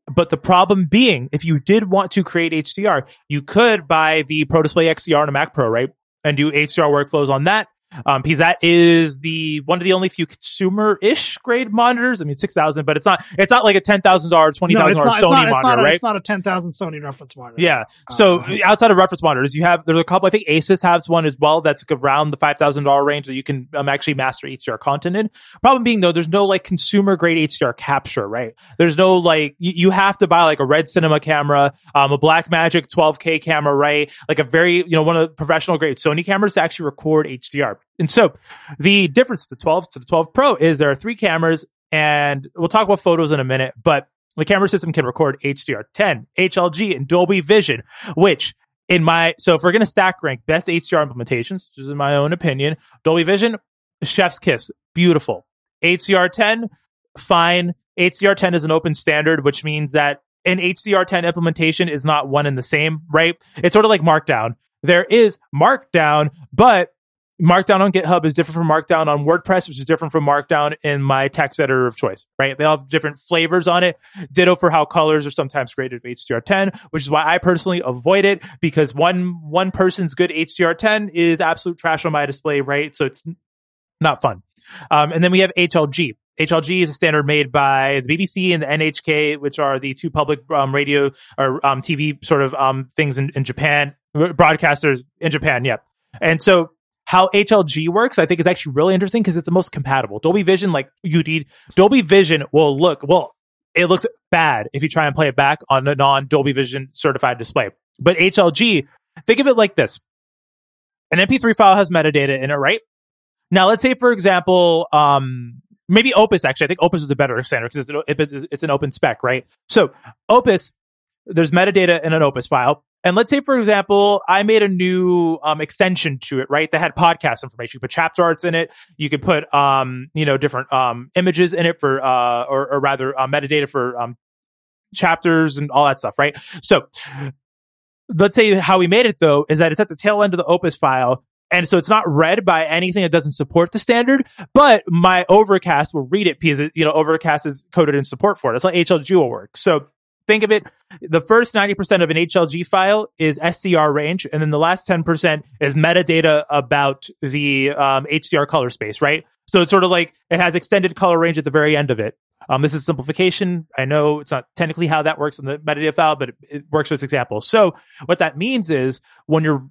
But the problem being, if you did want to create HDR, you could buy the Pro Display XDR on a Mac Pro, right? And do HDR workflows on that um, because that is the one of the only few consumer-ish grade monitors. I mean, six thousand, but it's not it's not like a ten thousand dollar, twenty thousand no, dollar Sony not, monitor, not a, right? It's not a ten thousand Sony reference monitor. Yeah. So uh, outside of reference monitors, you have there's a couple. I think Asus has one as well that's like around the five thousand dollar range that you can um, actually master HDR content in. Problem being though, there's no like consumer grade HDR capture, right? There's no like you, you have to buy like a Red Cinema camera, um, a Blackmagic 12K camera, right? Like a very you know one of the professional grade Sony cameras to actually record HDR. And so the difference to 12 to the 12 Pro is there are three cameras, and we'll talk about photos in a minute, but the camera system can record HDR10, HLG, and Dolby Vision, which in my so if we're gonna stack rank best HDR implementations, which is in my own opinion, Dolby Vision, Chef's Kiss, beautiful. HDR10, fine. HDR10 is an open standard, which means that an HDR10 implementation is not one and the same, right? It's sort of like Markdown. There is Markdown, but Markdown on GitHub is different from Markdown on WordPress, which is different from Markdown in my text editor of choice, right? They all have different flavors on it. Ditto for how colors are sometimes graded with HDR10, which is why I personally avoid it because one, one person's good HDR10 is absolute trash on my display, right? So it's not fun. Um, and then we have HLG. HLG is a standard made by the BBC and the NHK, which are the two public um, radio or um, TV sort of um, things in, in Japan, broadcasters in Japan. Yep. And so how HLG works, I think is actually really interesting because it's the most compatible. Dolby Vision, like you need Dolby Vision will look, well, it looks bad if you try and play it back on a non Dolby Vision certified display. But HLG, think of it like this. An MP3 file has metadata in it, right? Now, let's say, for example, um, maybe Opus, actually, I think Opus is a better standard because it's, it's an open spec, right? So Opus, there's metadata in an Opus file. And let's say, for example, I made a new um, extension to it, right? That had podcast information. You put chapter arts in it. You could put, um, you know, different um, images in it for, uh, or, or rather, uh, metadata for um, chapters and all that stuff, right? So let's say how we made it though is that it's at the tail end of the Opus file. And so it's not read by anything that doesn't support the standard, but my Overcast will read it because, you know, Overcast is coded in support for it. That's how HLG will work. So think of it the first 90% of an HLG file is SDR range, and then the last 10% is metadata about the um, HDR color space, right? So it's sort of like it has extended color range at the very end of it. Um, this is simplification. I know it's not technically how that works in the metadata file, but it, it works for this example. So what that means is when you're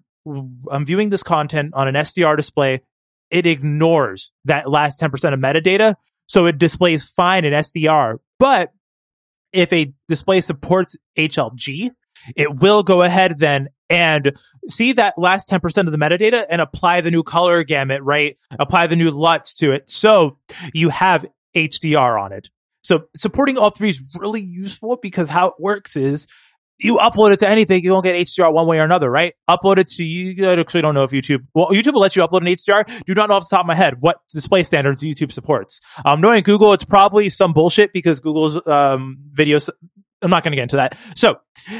I'm viewing this content on an SDR display, it ignores that last 10% of metadata. So it displays fine in SDR, but if a display supports HLG, it will go ahead then and see that last 10% of the metadata and apply the new color gamut, right? Apply the new LUTs to it. So you have HDR on it. So supporting all three is really useful because how it works is you upload it to anything, you won't get HDR one way or another, right? Upload it to you. I actually don't know if YouTube, well, YouTube will let you upload an HDR. Do not know off the top of my head what display standards YouTube supports. Um, knowing Google, it's probably some bullshit because Google's, um, videos, I'm not going to get into that. So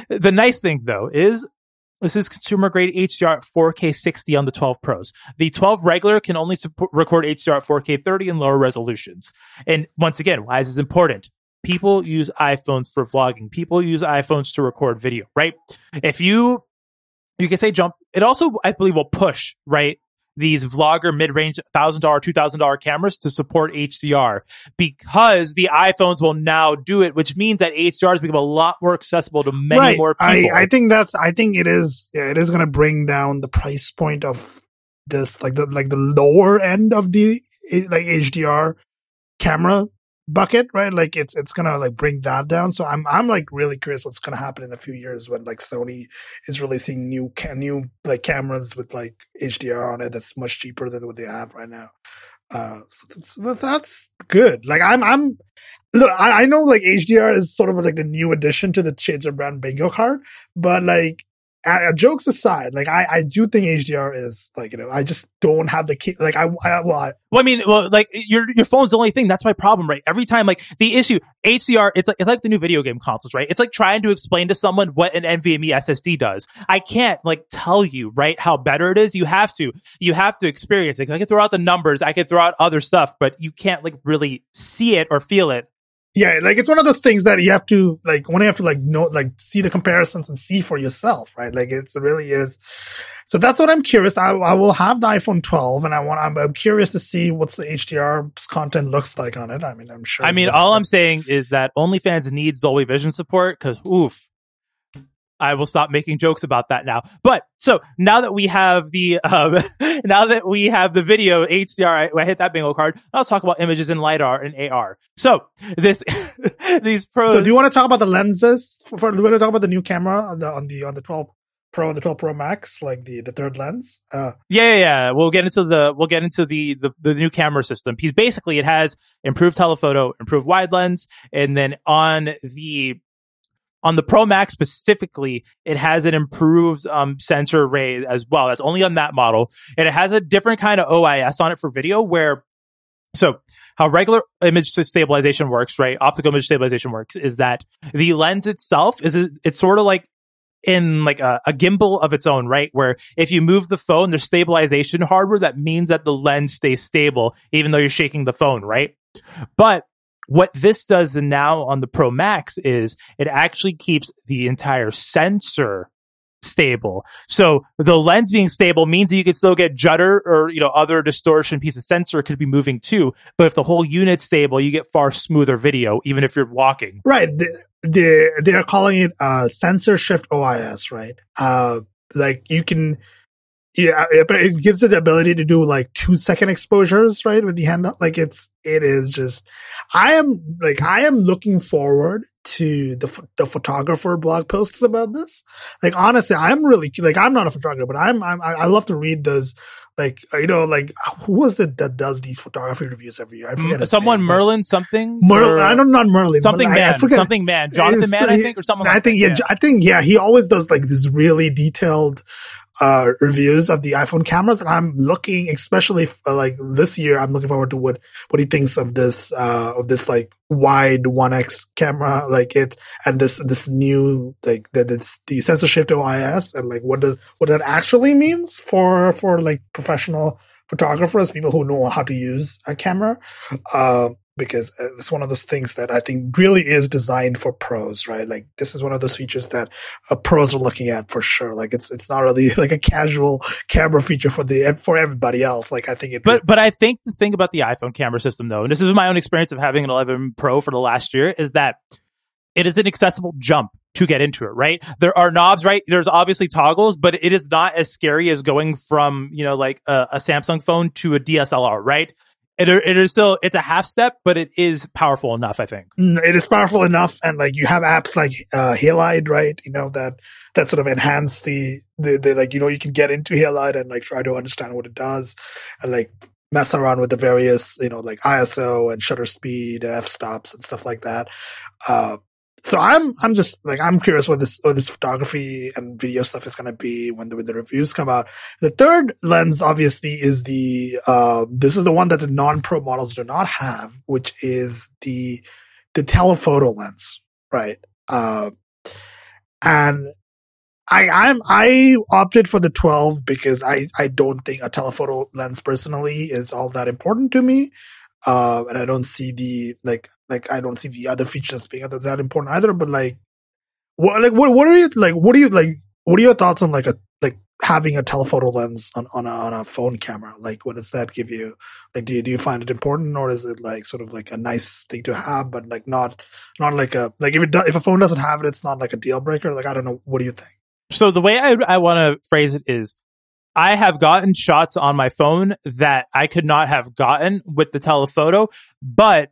the nice thing though is this is consumer grade HDR at 4K 60 on the 12 Pros. The 12 regular can only support, record HDR at 4K 30 and lower resolutions. And once again, why is this important? People use iPhones for vlogging. People use iPhones to record video, right? If you, you can say jump, it also, I believe, will push, right? These vlogger mid-range $1,000, $2,000 cameras to support HDR because the iPhones will now do it, which means that HDR has become a lot more accessible to many right. more people. I, I think that's, I think it is, it is going to bring down the price point of this, like the, like the lower end of the, like HDR camera bucket, right? Like it's it's gonna like bring that down. So I'm I'm like really curious what's gonna happen in a few years when like Sony is releasing new ca- new like cameras with like HDR on it that's much cheaper than what they have right now. Uh, so that's, that's good. Like I'm I'm look, I, I know like HDR is sort of like the new addition to the Shades of Brand bingo card, but like uh, jokes aside, like I, I do think HDR is like you know I just don't have the key. Like I, I well, I, well, I mean, well, like your your phone's the only thing. That's my problem, right? Every time, like the issue HDR, it's like it's like the new video game consoles, right? It's like trying to explain to someone what an NVMe SSD does. I can't like tell you right how better it is. You have to, you have to experience it. I can throw out the numbers, I can throw out other stuff, but you can't like really see it or feel it yeah, like it's one of those things that you have to like when you have to like know like see the comparisons and see for yourself, right? Like it's it really is. So that's what I'm curious. I, I will have the iPhone 12, and I want I'm, I'm curious to see what's the HDR content looks like on it. I mean, I'm sure. I mean, all I'm saying is that OnlyFans needs Dolby Vision support because oof, I will stop making jokes about that now. But so now that we have the um, (laughs) now that we have the video HDR, I, I, hit that bingo card. Let's talk about images in lidar and AR. So this (laughs) these pros. So do you want to talk about the lenses? For, for, do you want to talk about the new camera on the on the on the 12 Pro and the 12 Pro Max, like the the third lens? Uh, yeah, yeah, yeah. We'll get into the we'll get into the, the the new camera system. Because basically, it has improved telephoto, improved wide lens, and then on the on the Pro Max specifically, it has an improved um, sensor array as well. That's only on that model. And it has a different kind of OIS on it for video where, so how regular image stabilization works, right? Optical image stabilization works is that the lens itself is, it's sort of like in like a, a, gimbal of its own, right? Where if you move the phone, there's stabilization hardware that means that the lens stays stable, even though you're shaking the phone, right? But what this does now on the Pro Max is it actually keeps the entire sensor stable. So the lens being stable means that you can still get judder or you know other distortion piece of sensor could be moving too. But if the whole unit's stable, you get far smoother video, even if you're walking. Right. The, the, they are calling it uh, sensor shift OIS. Right. Uh, like you can yeah, but it gives it the ability to do like two second exposures, right? With the hand, like it's, it is just, I am like, I am looking forward to the, the photographer blog posts about this. Like, honestly, I'm really, like, I'm not a photographer, but I'm, I'm, I love to read those, like, uh, you know, like, uh, who was it that does these photography reviews every year? I forget. Mm, someone, name, Merlin, something? Merlin, I don't know, not Merlin. Something man, I, forget. something man. Jonathan Man, I think, or something I like think, that, yeah, yeah, I think, yeah, he always does like this really detailed, uh, reviews of the iPhone cameras, and I'm looking, especially for, like this year, I'm looking forward to what what he thinks of this uh, of this like wide one X camera, like it, and this this new like that it's the sensor shift OIS, and like what does what that actually means for for like professional photographers, people who know how to use a camera. Uh, because it's one of those things that I think really is designed for pros, right? Like this is one of those features that uh, pros are looking at for sure. Like it's it's not really (laughs) like a casual camera feature for the for everybody else. Like I think it. But but I think the thing about the iPhone camera system though, and this is my own experience of having an 11 Pro for the last year, is that it is an accessible jump to get into it, right? There are knobs, right? There's obviously toggles, but it is not as scary as going from, you know, like a, a Samsung phone to a DSLR, right? It, it is still it's a half step, but it is powerful enough. I think mm, it is powerful enough, and like you have apps like uh, Halide, right? You know that that sort of enhance the, the the like you know you can get into Halide and like try to understand what it does, and like mess around with the various you know like ISO and shutter speed and f stops and stuff like that. Uh, so I'm I'm just like I'm curious what this what this photography and video stuff is going to be when the when the reviews come out. The third lens obviously is the uh this is the one that the non pro models do not have, which is the the telephoto lens, right? Uh, and I I'm I opted for the 12 because I I don't think a telephoto lens personally is all that important to me. Uh, and I don't see the like like I don't see the other features being other that important either. But like, what like what what are you like? What are you like? What are your thoughts on like a like having a telephoto lens on on a, on a phone camera? Like, what does that give you? Like, do you do you find it important, or is it like sort of like a nice thing to have, but like not not like a like if it do, if a phone doesn't have it, it's not like a deal breaker. Like, I don't know. What do you think? So the way I I want to phrase it is I have gotten shots on my phone that I could not have gotten with the telephoto, but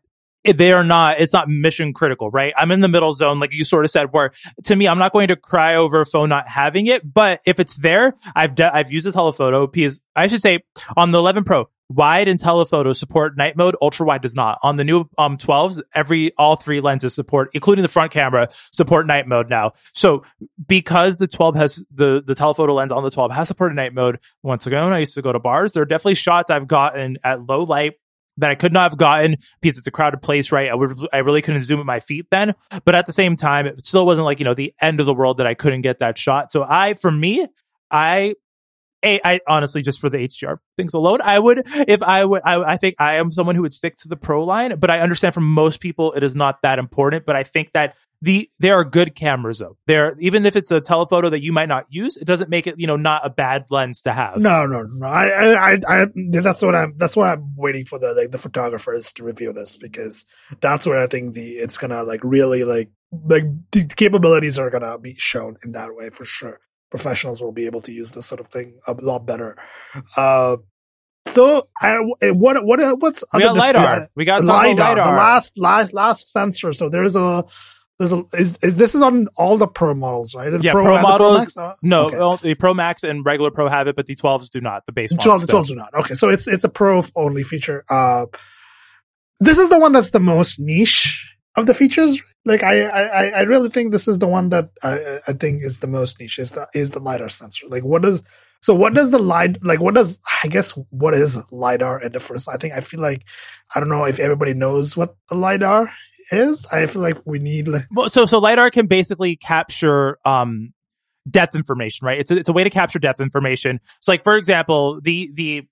they are not it's not mission critical right? I'm in the middle zone like you sort of said where to me i'm not going to cry over a phone not having it but if it's there i've de- i've used the telephoto because i should say on the 11 pro wide and telephoto support night mode ultra wide does not. On the new um 12s every all three lenses support including the front camera support night mode now. So because the 12 has the the telephoto lens on the 12 has supported night mode once ago i used to go to bars there are definitely shots i've gotten at low light that I could not have gotten because it's a crowded place, right? I would, I really couldn't zoom at my feet then. But at the same time, it still wasn't like, you know, the end of the world that I couldn't get that shot. So I, for me, I I honestly just for the HDR things alone, I would if I would I, I think I am someone who would stick to the pro line, but I understand for most people it is not that important. But I think that the there are good cameras though. There even if it's a telephoto that you might not use, it doesn't make it you know not a bad lens to have. No, no, no. I I I, I that's what I'm that's why I'm waiting for the like the photographers to review this because that's where I think the it's gonna like really like like the capabilities are gonna be shown in that way for sure professionals will be able to use this sort of thing a lot better. Uh, so I, what what what's we got lidar? we got lidar, lidar, the last last last sensor. So there's a there's a is, is this is on all the pro models, right? The yeah, pro, pro models. Pro no, okay. the Pro Max and regular Pro have it, but the 12s do not. The base 12, the 12s do not. Okay, so it's it's a Pro only feature. Uh, this is the one that's the most niche of the features, like I, I, I really think this is the one that I, I think is the most niche is the is the lidar sensor. Like, what does so what does the lid like? What does I guess what is lidar in the first? I think I feel like I don't know if everybody knows what the lidar is. I feel like we need like well, so so lidar can basically capture um depth information, right? It's a, it's a way to capture depth information. So like, for example, the, the,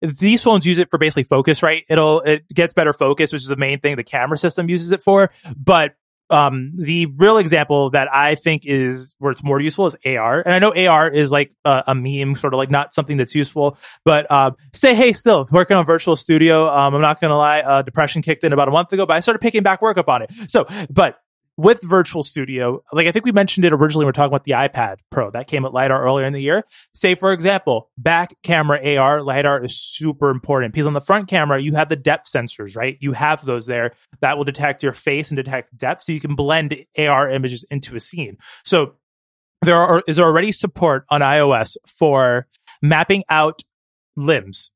these phones use it for basically focus, right? It'll, it gets better focus, which is the main thing the camera system uses it for. But um, the real example that I think is where it's more useful is AR. And I know AR is like a, meme, sort of like not something that's useful, but uh, say, hey, still working on Virtual Studio. Um, I'm not going to lie, uh, depression kicked in about a month ago, but I started picking back work up on it. So, but with Virtual Studio, like I think we mentioned it originally, we are talking about the iPad Pro that came at LiDAR earlier in the year. Say, for example, back camera AR, LiDAR is super important because on the front camera, you have the depth sensors, right? You have those there that will detect your face and detect depth so you can blend AR images into a scene. So there are, is already support on iOS for mapping out limbs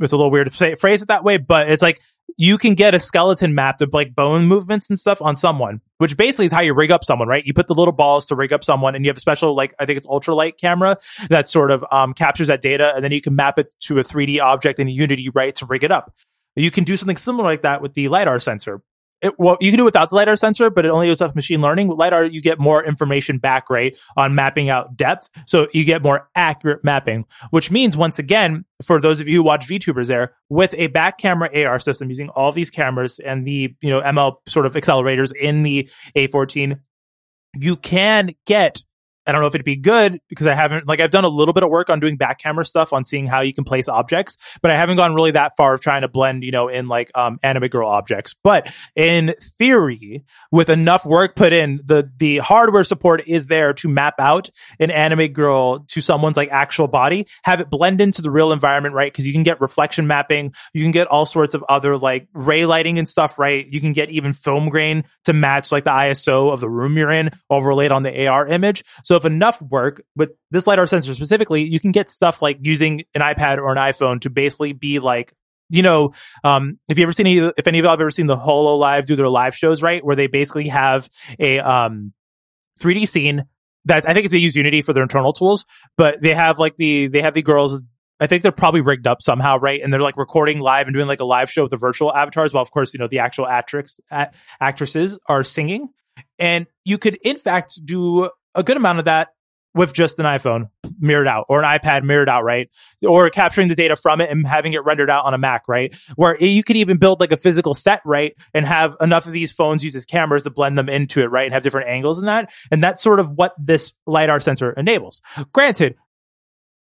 it's a little weird to say, phrase it that way, but it's like you can get a skeleton mapped of like bone movements and stuff on someone, which basically is how you rig up someone, right? You put the little balls to rig up someone and you have a special, like, I think it's ultralight camera that sort of um, captures that data and then you can map it to a 3D object in Unity, right, to rig it up. You can do something similar like that with the LiDAR sensor it, well, you can do it without the lidar sensor, but it only goes off machine learning. With lidar, you get more information back, right, on mapping out depth, so you get more accurate mapping. Which means, once again, for those of you who watch VTubers, there with a back camera AR system using all these cameras and the you know ML sort of accelerators in the A14, you can get I don't know if it'd be good because I haven't like I've done a little bit of work on doing back camera stuff on seeing how you can place objects, but I haven't gone really that far of trying to blend, you know, in like um anime girl objects. But in theory, with enough work put in, the the hardware support is there to map out an anime girl to someone's like actual body, have it blend into the real environment, right? Because you can get reflection mapping, you can get all sorts of other like ray lighting and stuff, right? You can get even film grain to match like the ISO of the room you're in overlaid on the AR image. So enough work with this lidar sensor specifically, you can get stuff like using an iPad or an iPhone to basically be like you know, um, if you ever seen any, if any of y'all have ever seen the Hololive do their live shows, right, where they basically have a um, 3D scene that I think it's they use Unity for their internal tools, but they have like the they have the girls. I think they're probably rigged up somehow, right? And they're like recording live and doing like a live show with the virtual avatars, while of course you know the actual actress, actresses are singing. And you could in fact do a good amount of that with just an iPhone mirrored out or an iPad mirrored out, right? Or capturing the data from it and having it rendered out on a Mac, right? Where you could even build like a physical set, right? And have enough of these phones use as cameras to blend them into it, right? And have different angles in that. And that's sort of what this LiDAR sensor enables. Granted,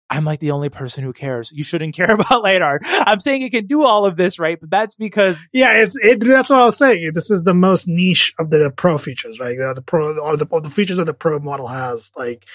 I'm like the only person who cares. You shouldn't (laughs) care about LiDAR. I'm saying it can do all of this, right? But that's because yeah, it's it. That's what I was saying. This is the most niche of the pro features, right? The, the pro all the, or the features that the pro model has. Like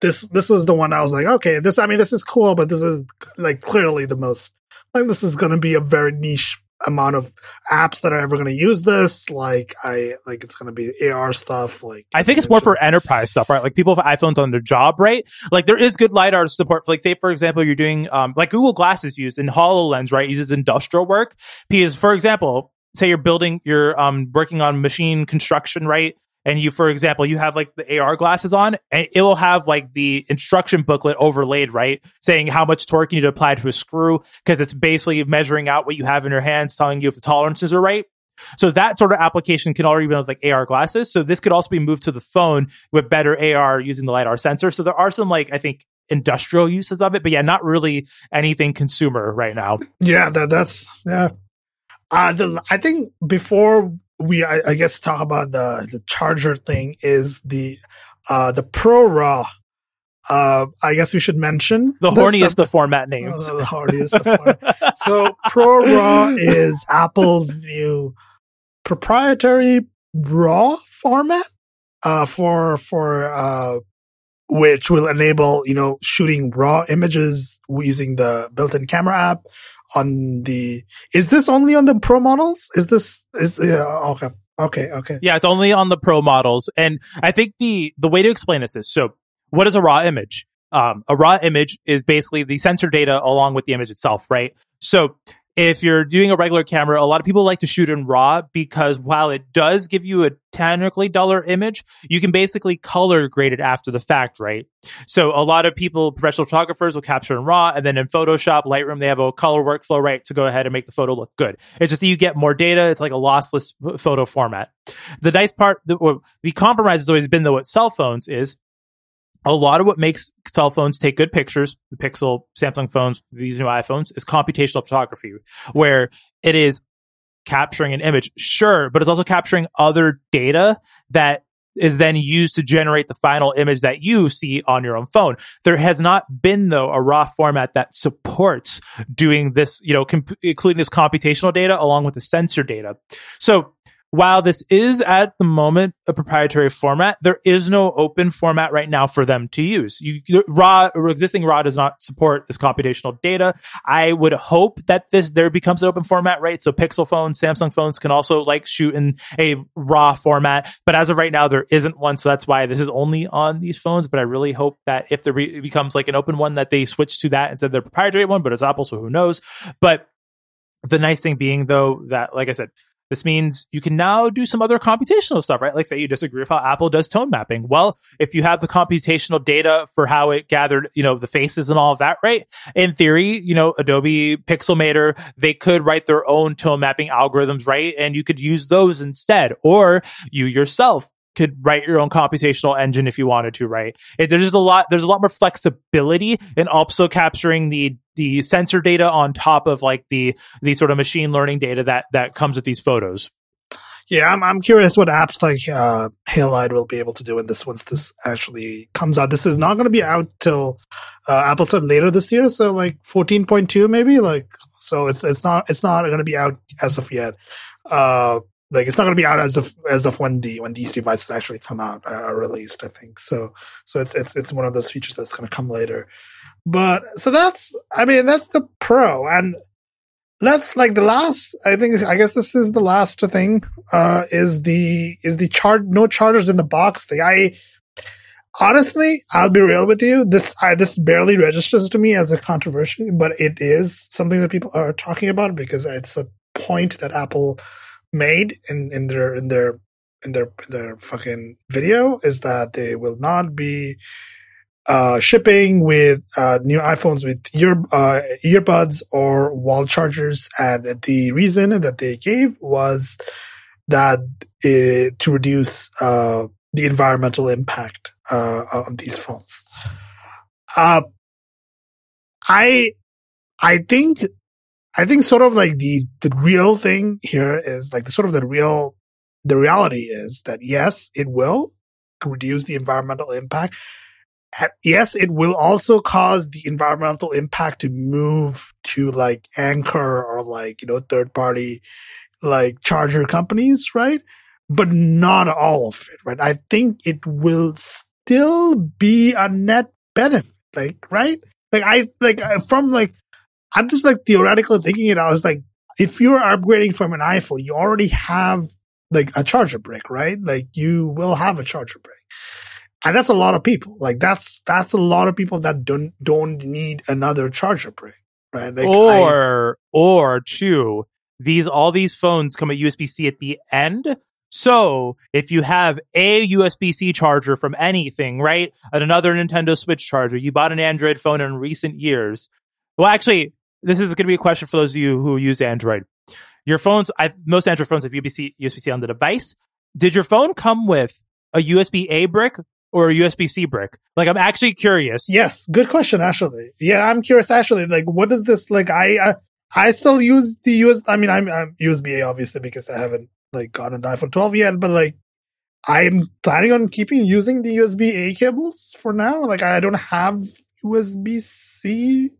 this, this was the one I was like, okay, this. I mean, this is cool, but this is like clearly the most. Like this is going to be a very niche amount of apps that are ever going to use this. Like I like it's going to be AR stuff. Like I think it's more for enterprise stuff, right? Like people have iPhones on their job, right? Like there is good lidar support. For, like say for example, you're doing um like Google Glass is used in Hololens, right? Uses industrial work because for example. Say you're building, you're um, working on machine construction, right? And you, for example, you have like the AR glasses on, and it will have like the instruction booklet overlaid, right? Saying how much torque you need to apply to a screw, because it's basically measuring out what you have in your hands, telling you if the tolerances are right. So that sort of application can already be with like AR glasses. So this could also be moved to the phone with better AR using the LiDAR sensor. So there are some like, I think, industrial uses of it, but yeah, not really anything consumer right now. Yeah, that, that's, yeah. Uh, the, I think before we I, I, guess talk about the the charger thing is the uh the ProRAW. Uh, I guess we should mention the horniest the, format (laughs) names. Uh, the horniest. format. so ProRAW is Apple's new proprietary RAW format uh, for for uh, which will enable you know shooting raw images using the built-in camera app on the, is this only on the pro models? Is this, is, yeah, okay. Okay. Okay. Yeah. It's only on the pro models. And I think the, the way to explain this is, so what is a raw image? Um, a raw image is basically the sensor data along with the image itself, right? So if you're doing a regular camera, a lot of people like to shoot in RAW because while it does give you a technically duller image, you can basically color grade it after the fact, right? So a lot of people, professional photographers will capture in RAW and then in Photoshop, Lightroom, they have a color workflow, right, to go ahead and make the photo look good. It's just that you get more data. It's like a lossless photo format. The nice part, the, the compromise has always been though with cell phones is a lot of what makes cell phones take good pictures, the Pixel, Samsung phones, these new iPhones, is computational photography, where it is capturing an image, sure, but it's also capturing other data that is then used to generate the final image that you see on your own phone. There has not been though a raw format that supports doing this, you know, comp- including this computational data along with the sensor data. So while this is at the moment a proprietary format, there is no open format right now for them to use. You, raw existing raw does not support this computational data. I would hope that this there becomes an open format, right? So Pixel phones, Samsung phones can also like shoot in a raw format, but as of right now, there isn't one. So that's why this is only on these phones. But I really hope that if there re- becomes like an open one, that they switch to that instead of their proprietary one. But it's Apple, so who knows? But the nice thing being though that, like I said, this means you can now do some other computational stuff, right? Like say you disagree with how Apple does tone mapping. Well, if you have the computational data for how it gathered, you know, the faces and all of that, right? In theory, you know, Adobe Pixelmator, they could write their own tone mapping algorithms, right? And you could use those instead. Or you yourself could write your own computational engine if you wanted to, right? It, there's just a lot. There's a lot more flexibility in also capturing the the sensor data on top of like the the sort of machine learning data that that comes with these photos. Yeah, I'm I'm curious what apps like uh, Halide will be able to do in this once this actually comes out. This is not going to be out till uh, Apple said later this year, so like 14.2 maybe. Like, so it's it's not it's not going to be out as of yet. Uh, like it's not going to be out as of as of when the when these devices actually come out uh, released. I think so. So it's it's it's one of those features that's going to come later. But so that's I mean that's the pro and that's like the last I think I guess this is the last thing uh is the is the chart no chargers in the box thing. I honestly I'll be real with you this I this barely registers to me as a controversy but it is something that people are talking about because it's a point that Apple made in, in their in their in their their fucking video is that they will not be uh, shipping with uh, new iPhones with ear uh, earbuds or wall chargers, and the reason that they gave was that it, to reduce uh, the environmental impact uh, of these phones. Uh, I I think I think sort of like the, the real thing here is like the sort of the real, the reality is that yes, it will reduce the environmental impact. Yes, it will also cause the environmental impact to move to like Anker or like, you know, third party like charger companies, right? But not all of it, right? I think it will still be a net benefit, like, right? Like I, like uh, from like I'm just like theoretically thinking it. I was like, if you're upgrading from an iPhone, you already have like a charger brick, right? Like you will have a charger brick. And that's a lot of people. Like that's, that's a lot of people that don't, don't need another charger brick, right? Like or, I, or two, these, all these phones come at USB-C at the end. So if you have a USB-C charger from anything, right? Another Nintendo Switch charger, you bought an Android phone in recent years. Well, actually, this is going to be a question for those of you who use Android. Your phones, I've, most Android phones have USB USB-C on the device. Did your phone come with a USB A brick or a USB C brick? Like, I'm actually curious. Yes, good question. Actually, yeah, I'm curious. Actually, like, what is this? Like, I I, I still use the US. I mean, I'm, I'm USB A obviously because I haven't like gotten the iPhone 12 yet, but like. I'm planning on keeping using the USB A cables for now. Like I don't have USB C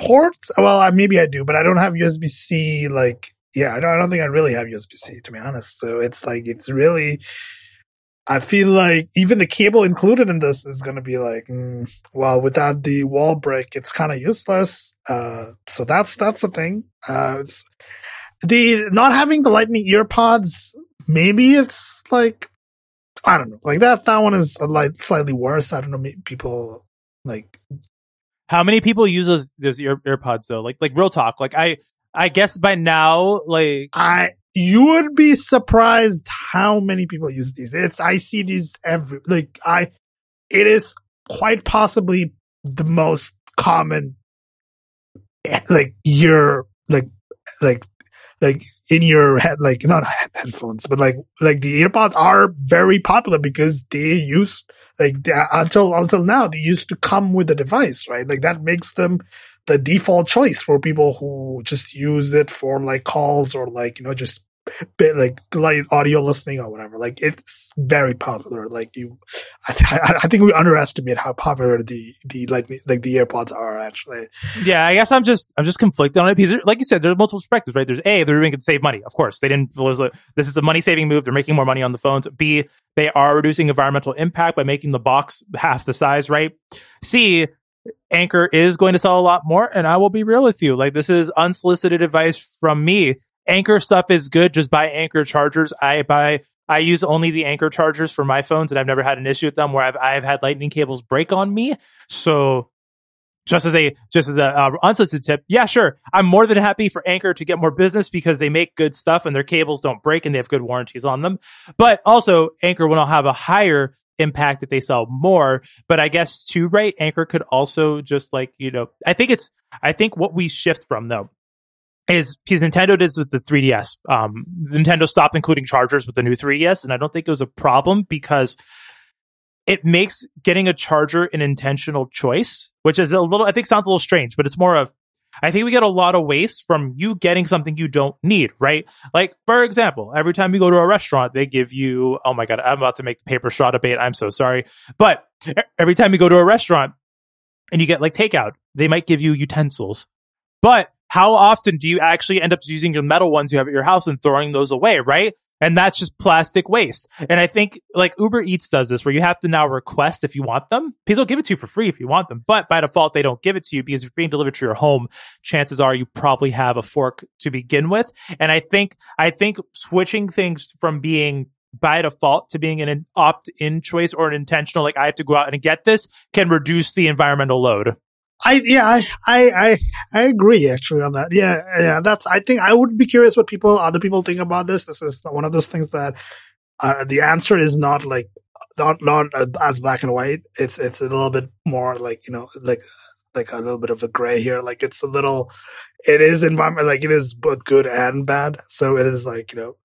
ports? Well, maybe I do, but I don't have USB C. Like, yeah, I don't, I don't think I really have USB C to be honest. So it's like, it's really, I feel like even the cable included in this is going to be like, mm, well, without the wall brick, it's kind of useless. Uh, so that's, that's the thing. Uh, the not having the lightning ear pods, maybe it's like, I don't know, like that, that one is like slightly worse. I don't know, people like how many people use those those ear, AirPods though? Like like real talk. Like I I guess by now like I you would be surprised how many people use these. It's I see these every like I it is quite possibly the most common eh, like ear like like like in your head, like not head- headphones, but like like the AirPods are very popular because they used like they, until until now they used to come with the device, right? Like that makes them the default choice for people who just use it for like calls or like you know just bit like light audio listening or whatever. Like it's very popular. Like you, I, I, think we underestimate how popular the the like like the AirPods are actually. Yeah, I guess I'm just I'm just conflicted on it because, like you said, there's multiple perspectives, right? There's a they're doing it to save money, of course. They didn't. This is a money saving move. They're making more money on the phones. B they are reducing environmental impact by making the box half the size, right? C Anker is going to sell a lot more, and I will be real with you. Like this is unsolicited advice from me. Anker stuff is good. Just buy Anker chargers. I buy. I use only the Anker chargers for my phones, and I've never had an issue with them where I've I've had lightning cables break on me. So just as a just as a uh, unsolicited tip, yeah, sure, I'm more than happy for Anker to get more business because they make good stuff and their cables don't break and they have good warranties on them. But also, Anker will not have a higher impact if they sell more. But I guess to right, Anker could also just like you know, I think it's I think what we shift from though is because Nintendo did this with the 3DS. Um, Nintendo stopped including chargers with the new 3DS, and I don't think it was a problem because it makes getting a charger an intentional choice, which is a little, I think sounds a little strange, but it's more of, I think we get a lot of waste from you getting something you don't need, right? Like, for example, every time you go to a restaurant, they give you, oh my God, I'm about to make the paper straw debate. I'm so sorry. But every time you go to a restaurant and you get like takeout, they might give you utensils. But how often do you actually end up using your metal ones you have at your house and throwing those away, right? And that's just plastic waste. And I think like Uber Eats does this where you have to now request if you want them. They'll give it to you for free if you want them. But by default, they don't give it to you because if you're being delivered to your home, chances are you probably have a fork to begin with. And I think, I think switching things from being by default to being an opt-in choice or an intentional, like I have to go out and get this can reduce the environmental load. I yeah I, I I agree actually on that. Yeah yeah that's I think I would be curious what people other people think about this. This is one of those things that uh, the answer is not like not not as black and white. It's it's a little bit more like you know like like a little bit of a gray here. Like it's a little it is environment like it is both good and bad. So it is like you know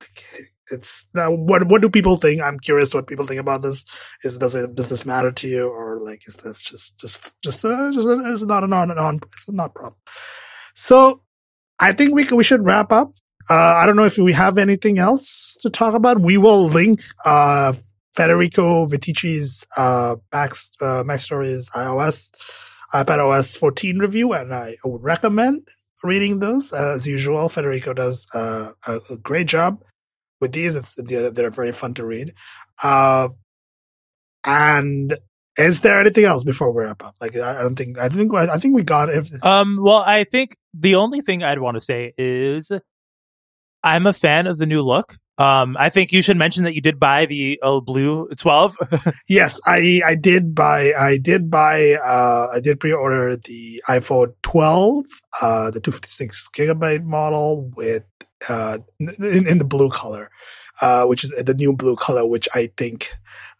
it's now what what do people think? I'm curious what people think about this. Is does it does this matter to you or like is this just just just uh, just uh, it's not a non non it's not a problem. So I think we we should wrap up. Uh, I don't know if we have anything else to talk about. We will link uh, Federico Viticci's uh, Max uh, MacStories iOS iPad OS 14 review, and I would recommend reading those. As usual, Federico does uh, a, a great job with these. It's they're very fun to read. Uh, and is there anything else before we wrap up? Like I don't think I think I think we got everything. Um. Well, I think the only thing I'd want to say is I'm a fan of the new look. Um, I think you should mention that you did buy the uh, blue 12. (laughs) yes, I, I did buy, I did buy, uh, I did pre-order the iPhone 12, uh, the 256 gigabyte model with uh, in, in the blue color, uh, which is the new blue color, which I think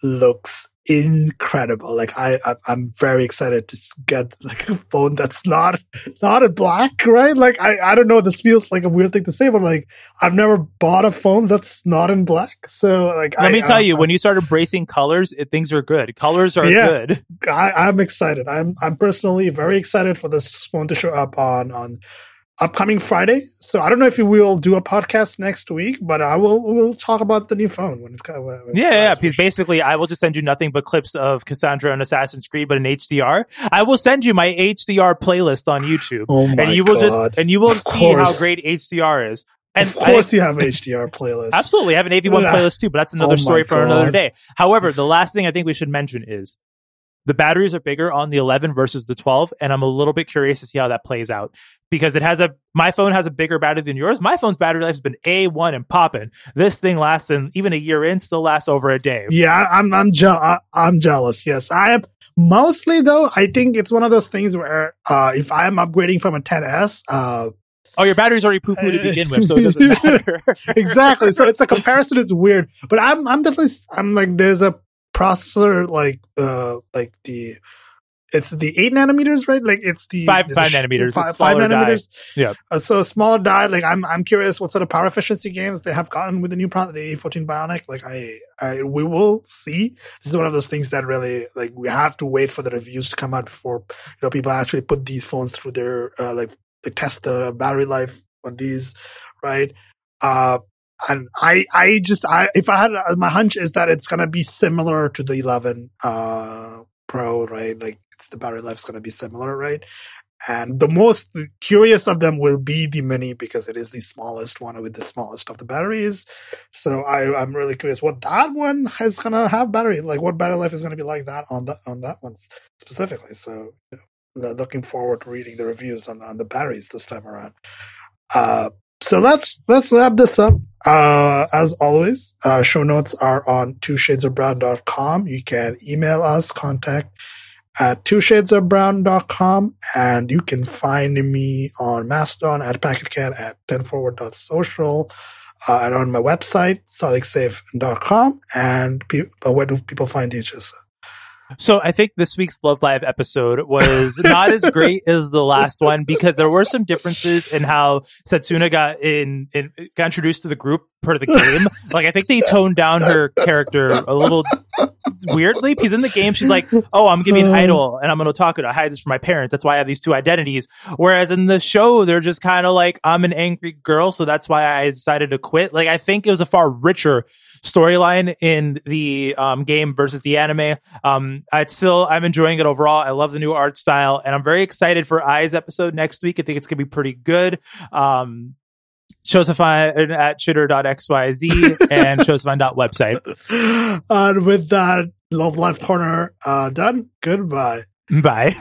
looks incredible. Like I, I am very excited to get like a phone that's not not in black, right? Like I I don't know. This feels like a weird thing to say, but like I've never bought a phone that's not in black. So like let I, me tell I, you, I, when you start embracing colors, it, things are good. Colors are yeah, good. I, I'm excited. I'm I'm personally very excited for this phone to show up on on upcoming Friday. So I don't know if we will do a podcast next week, but I will we'll talk about the new phone when it comes. Yeah, yeah. Because basically, I will just send you nothing but clips of Kassandra and Assassin's Creed, but in HDR. I will send you my HDR playlist on YouTube, oh and you will just and you will of see course. how great HDR is. And of course, I, you have an HDR playlist. Absolutely, I have an AV1 playlist too, but that's another oh story for God. another day. However, the last thing I think we should mention is the batteries are bigger on the 11 versus the 12, and I'm a little bit curious to see how that plays out because it has a my phone has a bigger battery than yours. My phone's battery life has been a one and popping. This thing lasts and even a year in still lasts over a day. Yeah, I'm I'm je- I'm jealous. Yes, I am. Mostly though, I think it's one of those things where uh, if I'm upgrading from a 10s, uh, Oh, your battery's already poo poo to (laughs) begin with, so it doesn't (laughs) matter. exactly. So it's a comparison. It's weird, but I'm I'm definitely I'm like there's a processor like uh like the it's the eight nanometers, right? Like it's the Five- the five nanometers. Five, five smaller die. nanometers. Yeah. Uh, so smaller die. Like I'm, I'm curious what sort of power efficiency gains they have gotten with the new product, the A14 Bionic. Like I, I, we will see. This is one of those things that really, like, we have to wait for the reviews to come out before you know people actually put these phones through their uh, like they test the battery life on these, right? Uh, and I, I just, I, if I had, uh, my hunch is that it's gonna be similar to the 11, uh, Pro, right? Like, it's the battery life's gonna be similar, right? And the most curious of them will be the mini because it is the smallest one with the smallest of the batteries. So I, I'm really curious what that one is gonna have battery, like what battery life is gonna be like that on the on that one specifically. So you know, looking forward to reading the reviews on on the batteries this time around. Uh, so let's let's wrap this up. Uh, as always, uh, show notes are on twoshadesofbrown.com. You can email us, contact at twoshadesofbrown.com, and you can find me on Mastodon at packetcat at 10forward.social. Uh, and on my website, solicsafe.com. And pe- where do people find you, Jessa? So I think this week's Love Live episode was (laughs) not as great as the last one because there were some differences in how Setsuna got in, in got introduced to the group per the (laughs) game. like I think they toned down her character a little weirdly because in the game she's like, "Oh, I'm gonna be uh. an idol and I'm gonna talk to I hide this from my parents. That's why I have these two identities." Whereas in the show, they're just kind of like, "I'm an angry girl, so that's why I decided to quit." Like I think it was a far richer storyline in the um, game versus the anime. Um, I'd still, I'm enjoying it overall. I love the new art style, and I'm very excited for Eyes episode next week. I think it's gonna be pretty good. Um, Shosafine at chitter.xyz and (laughs) Shosafine.website. and with that, Love Live Corner uh, done. Goodbye. Bye.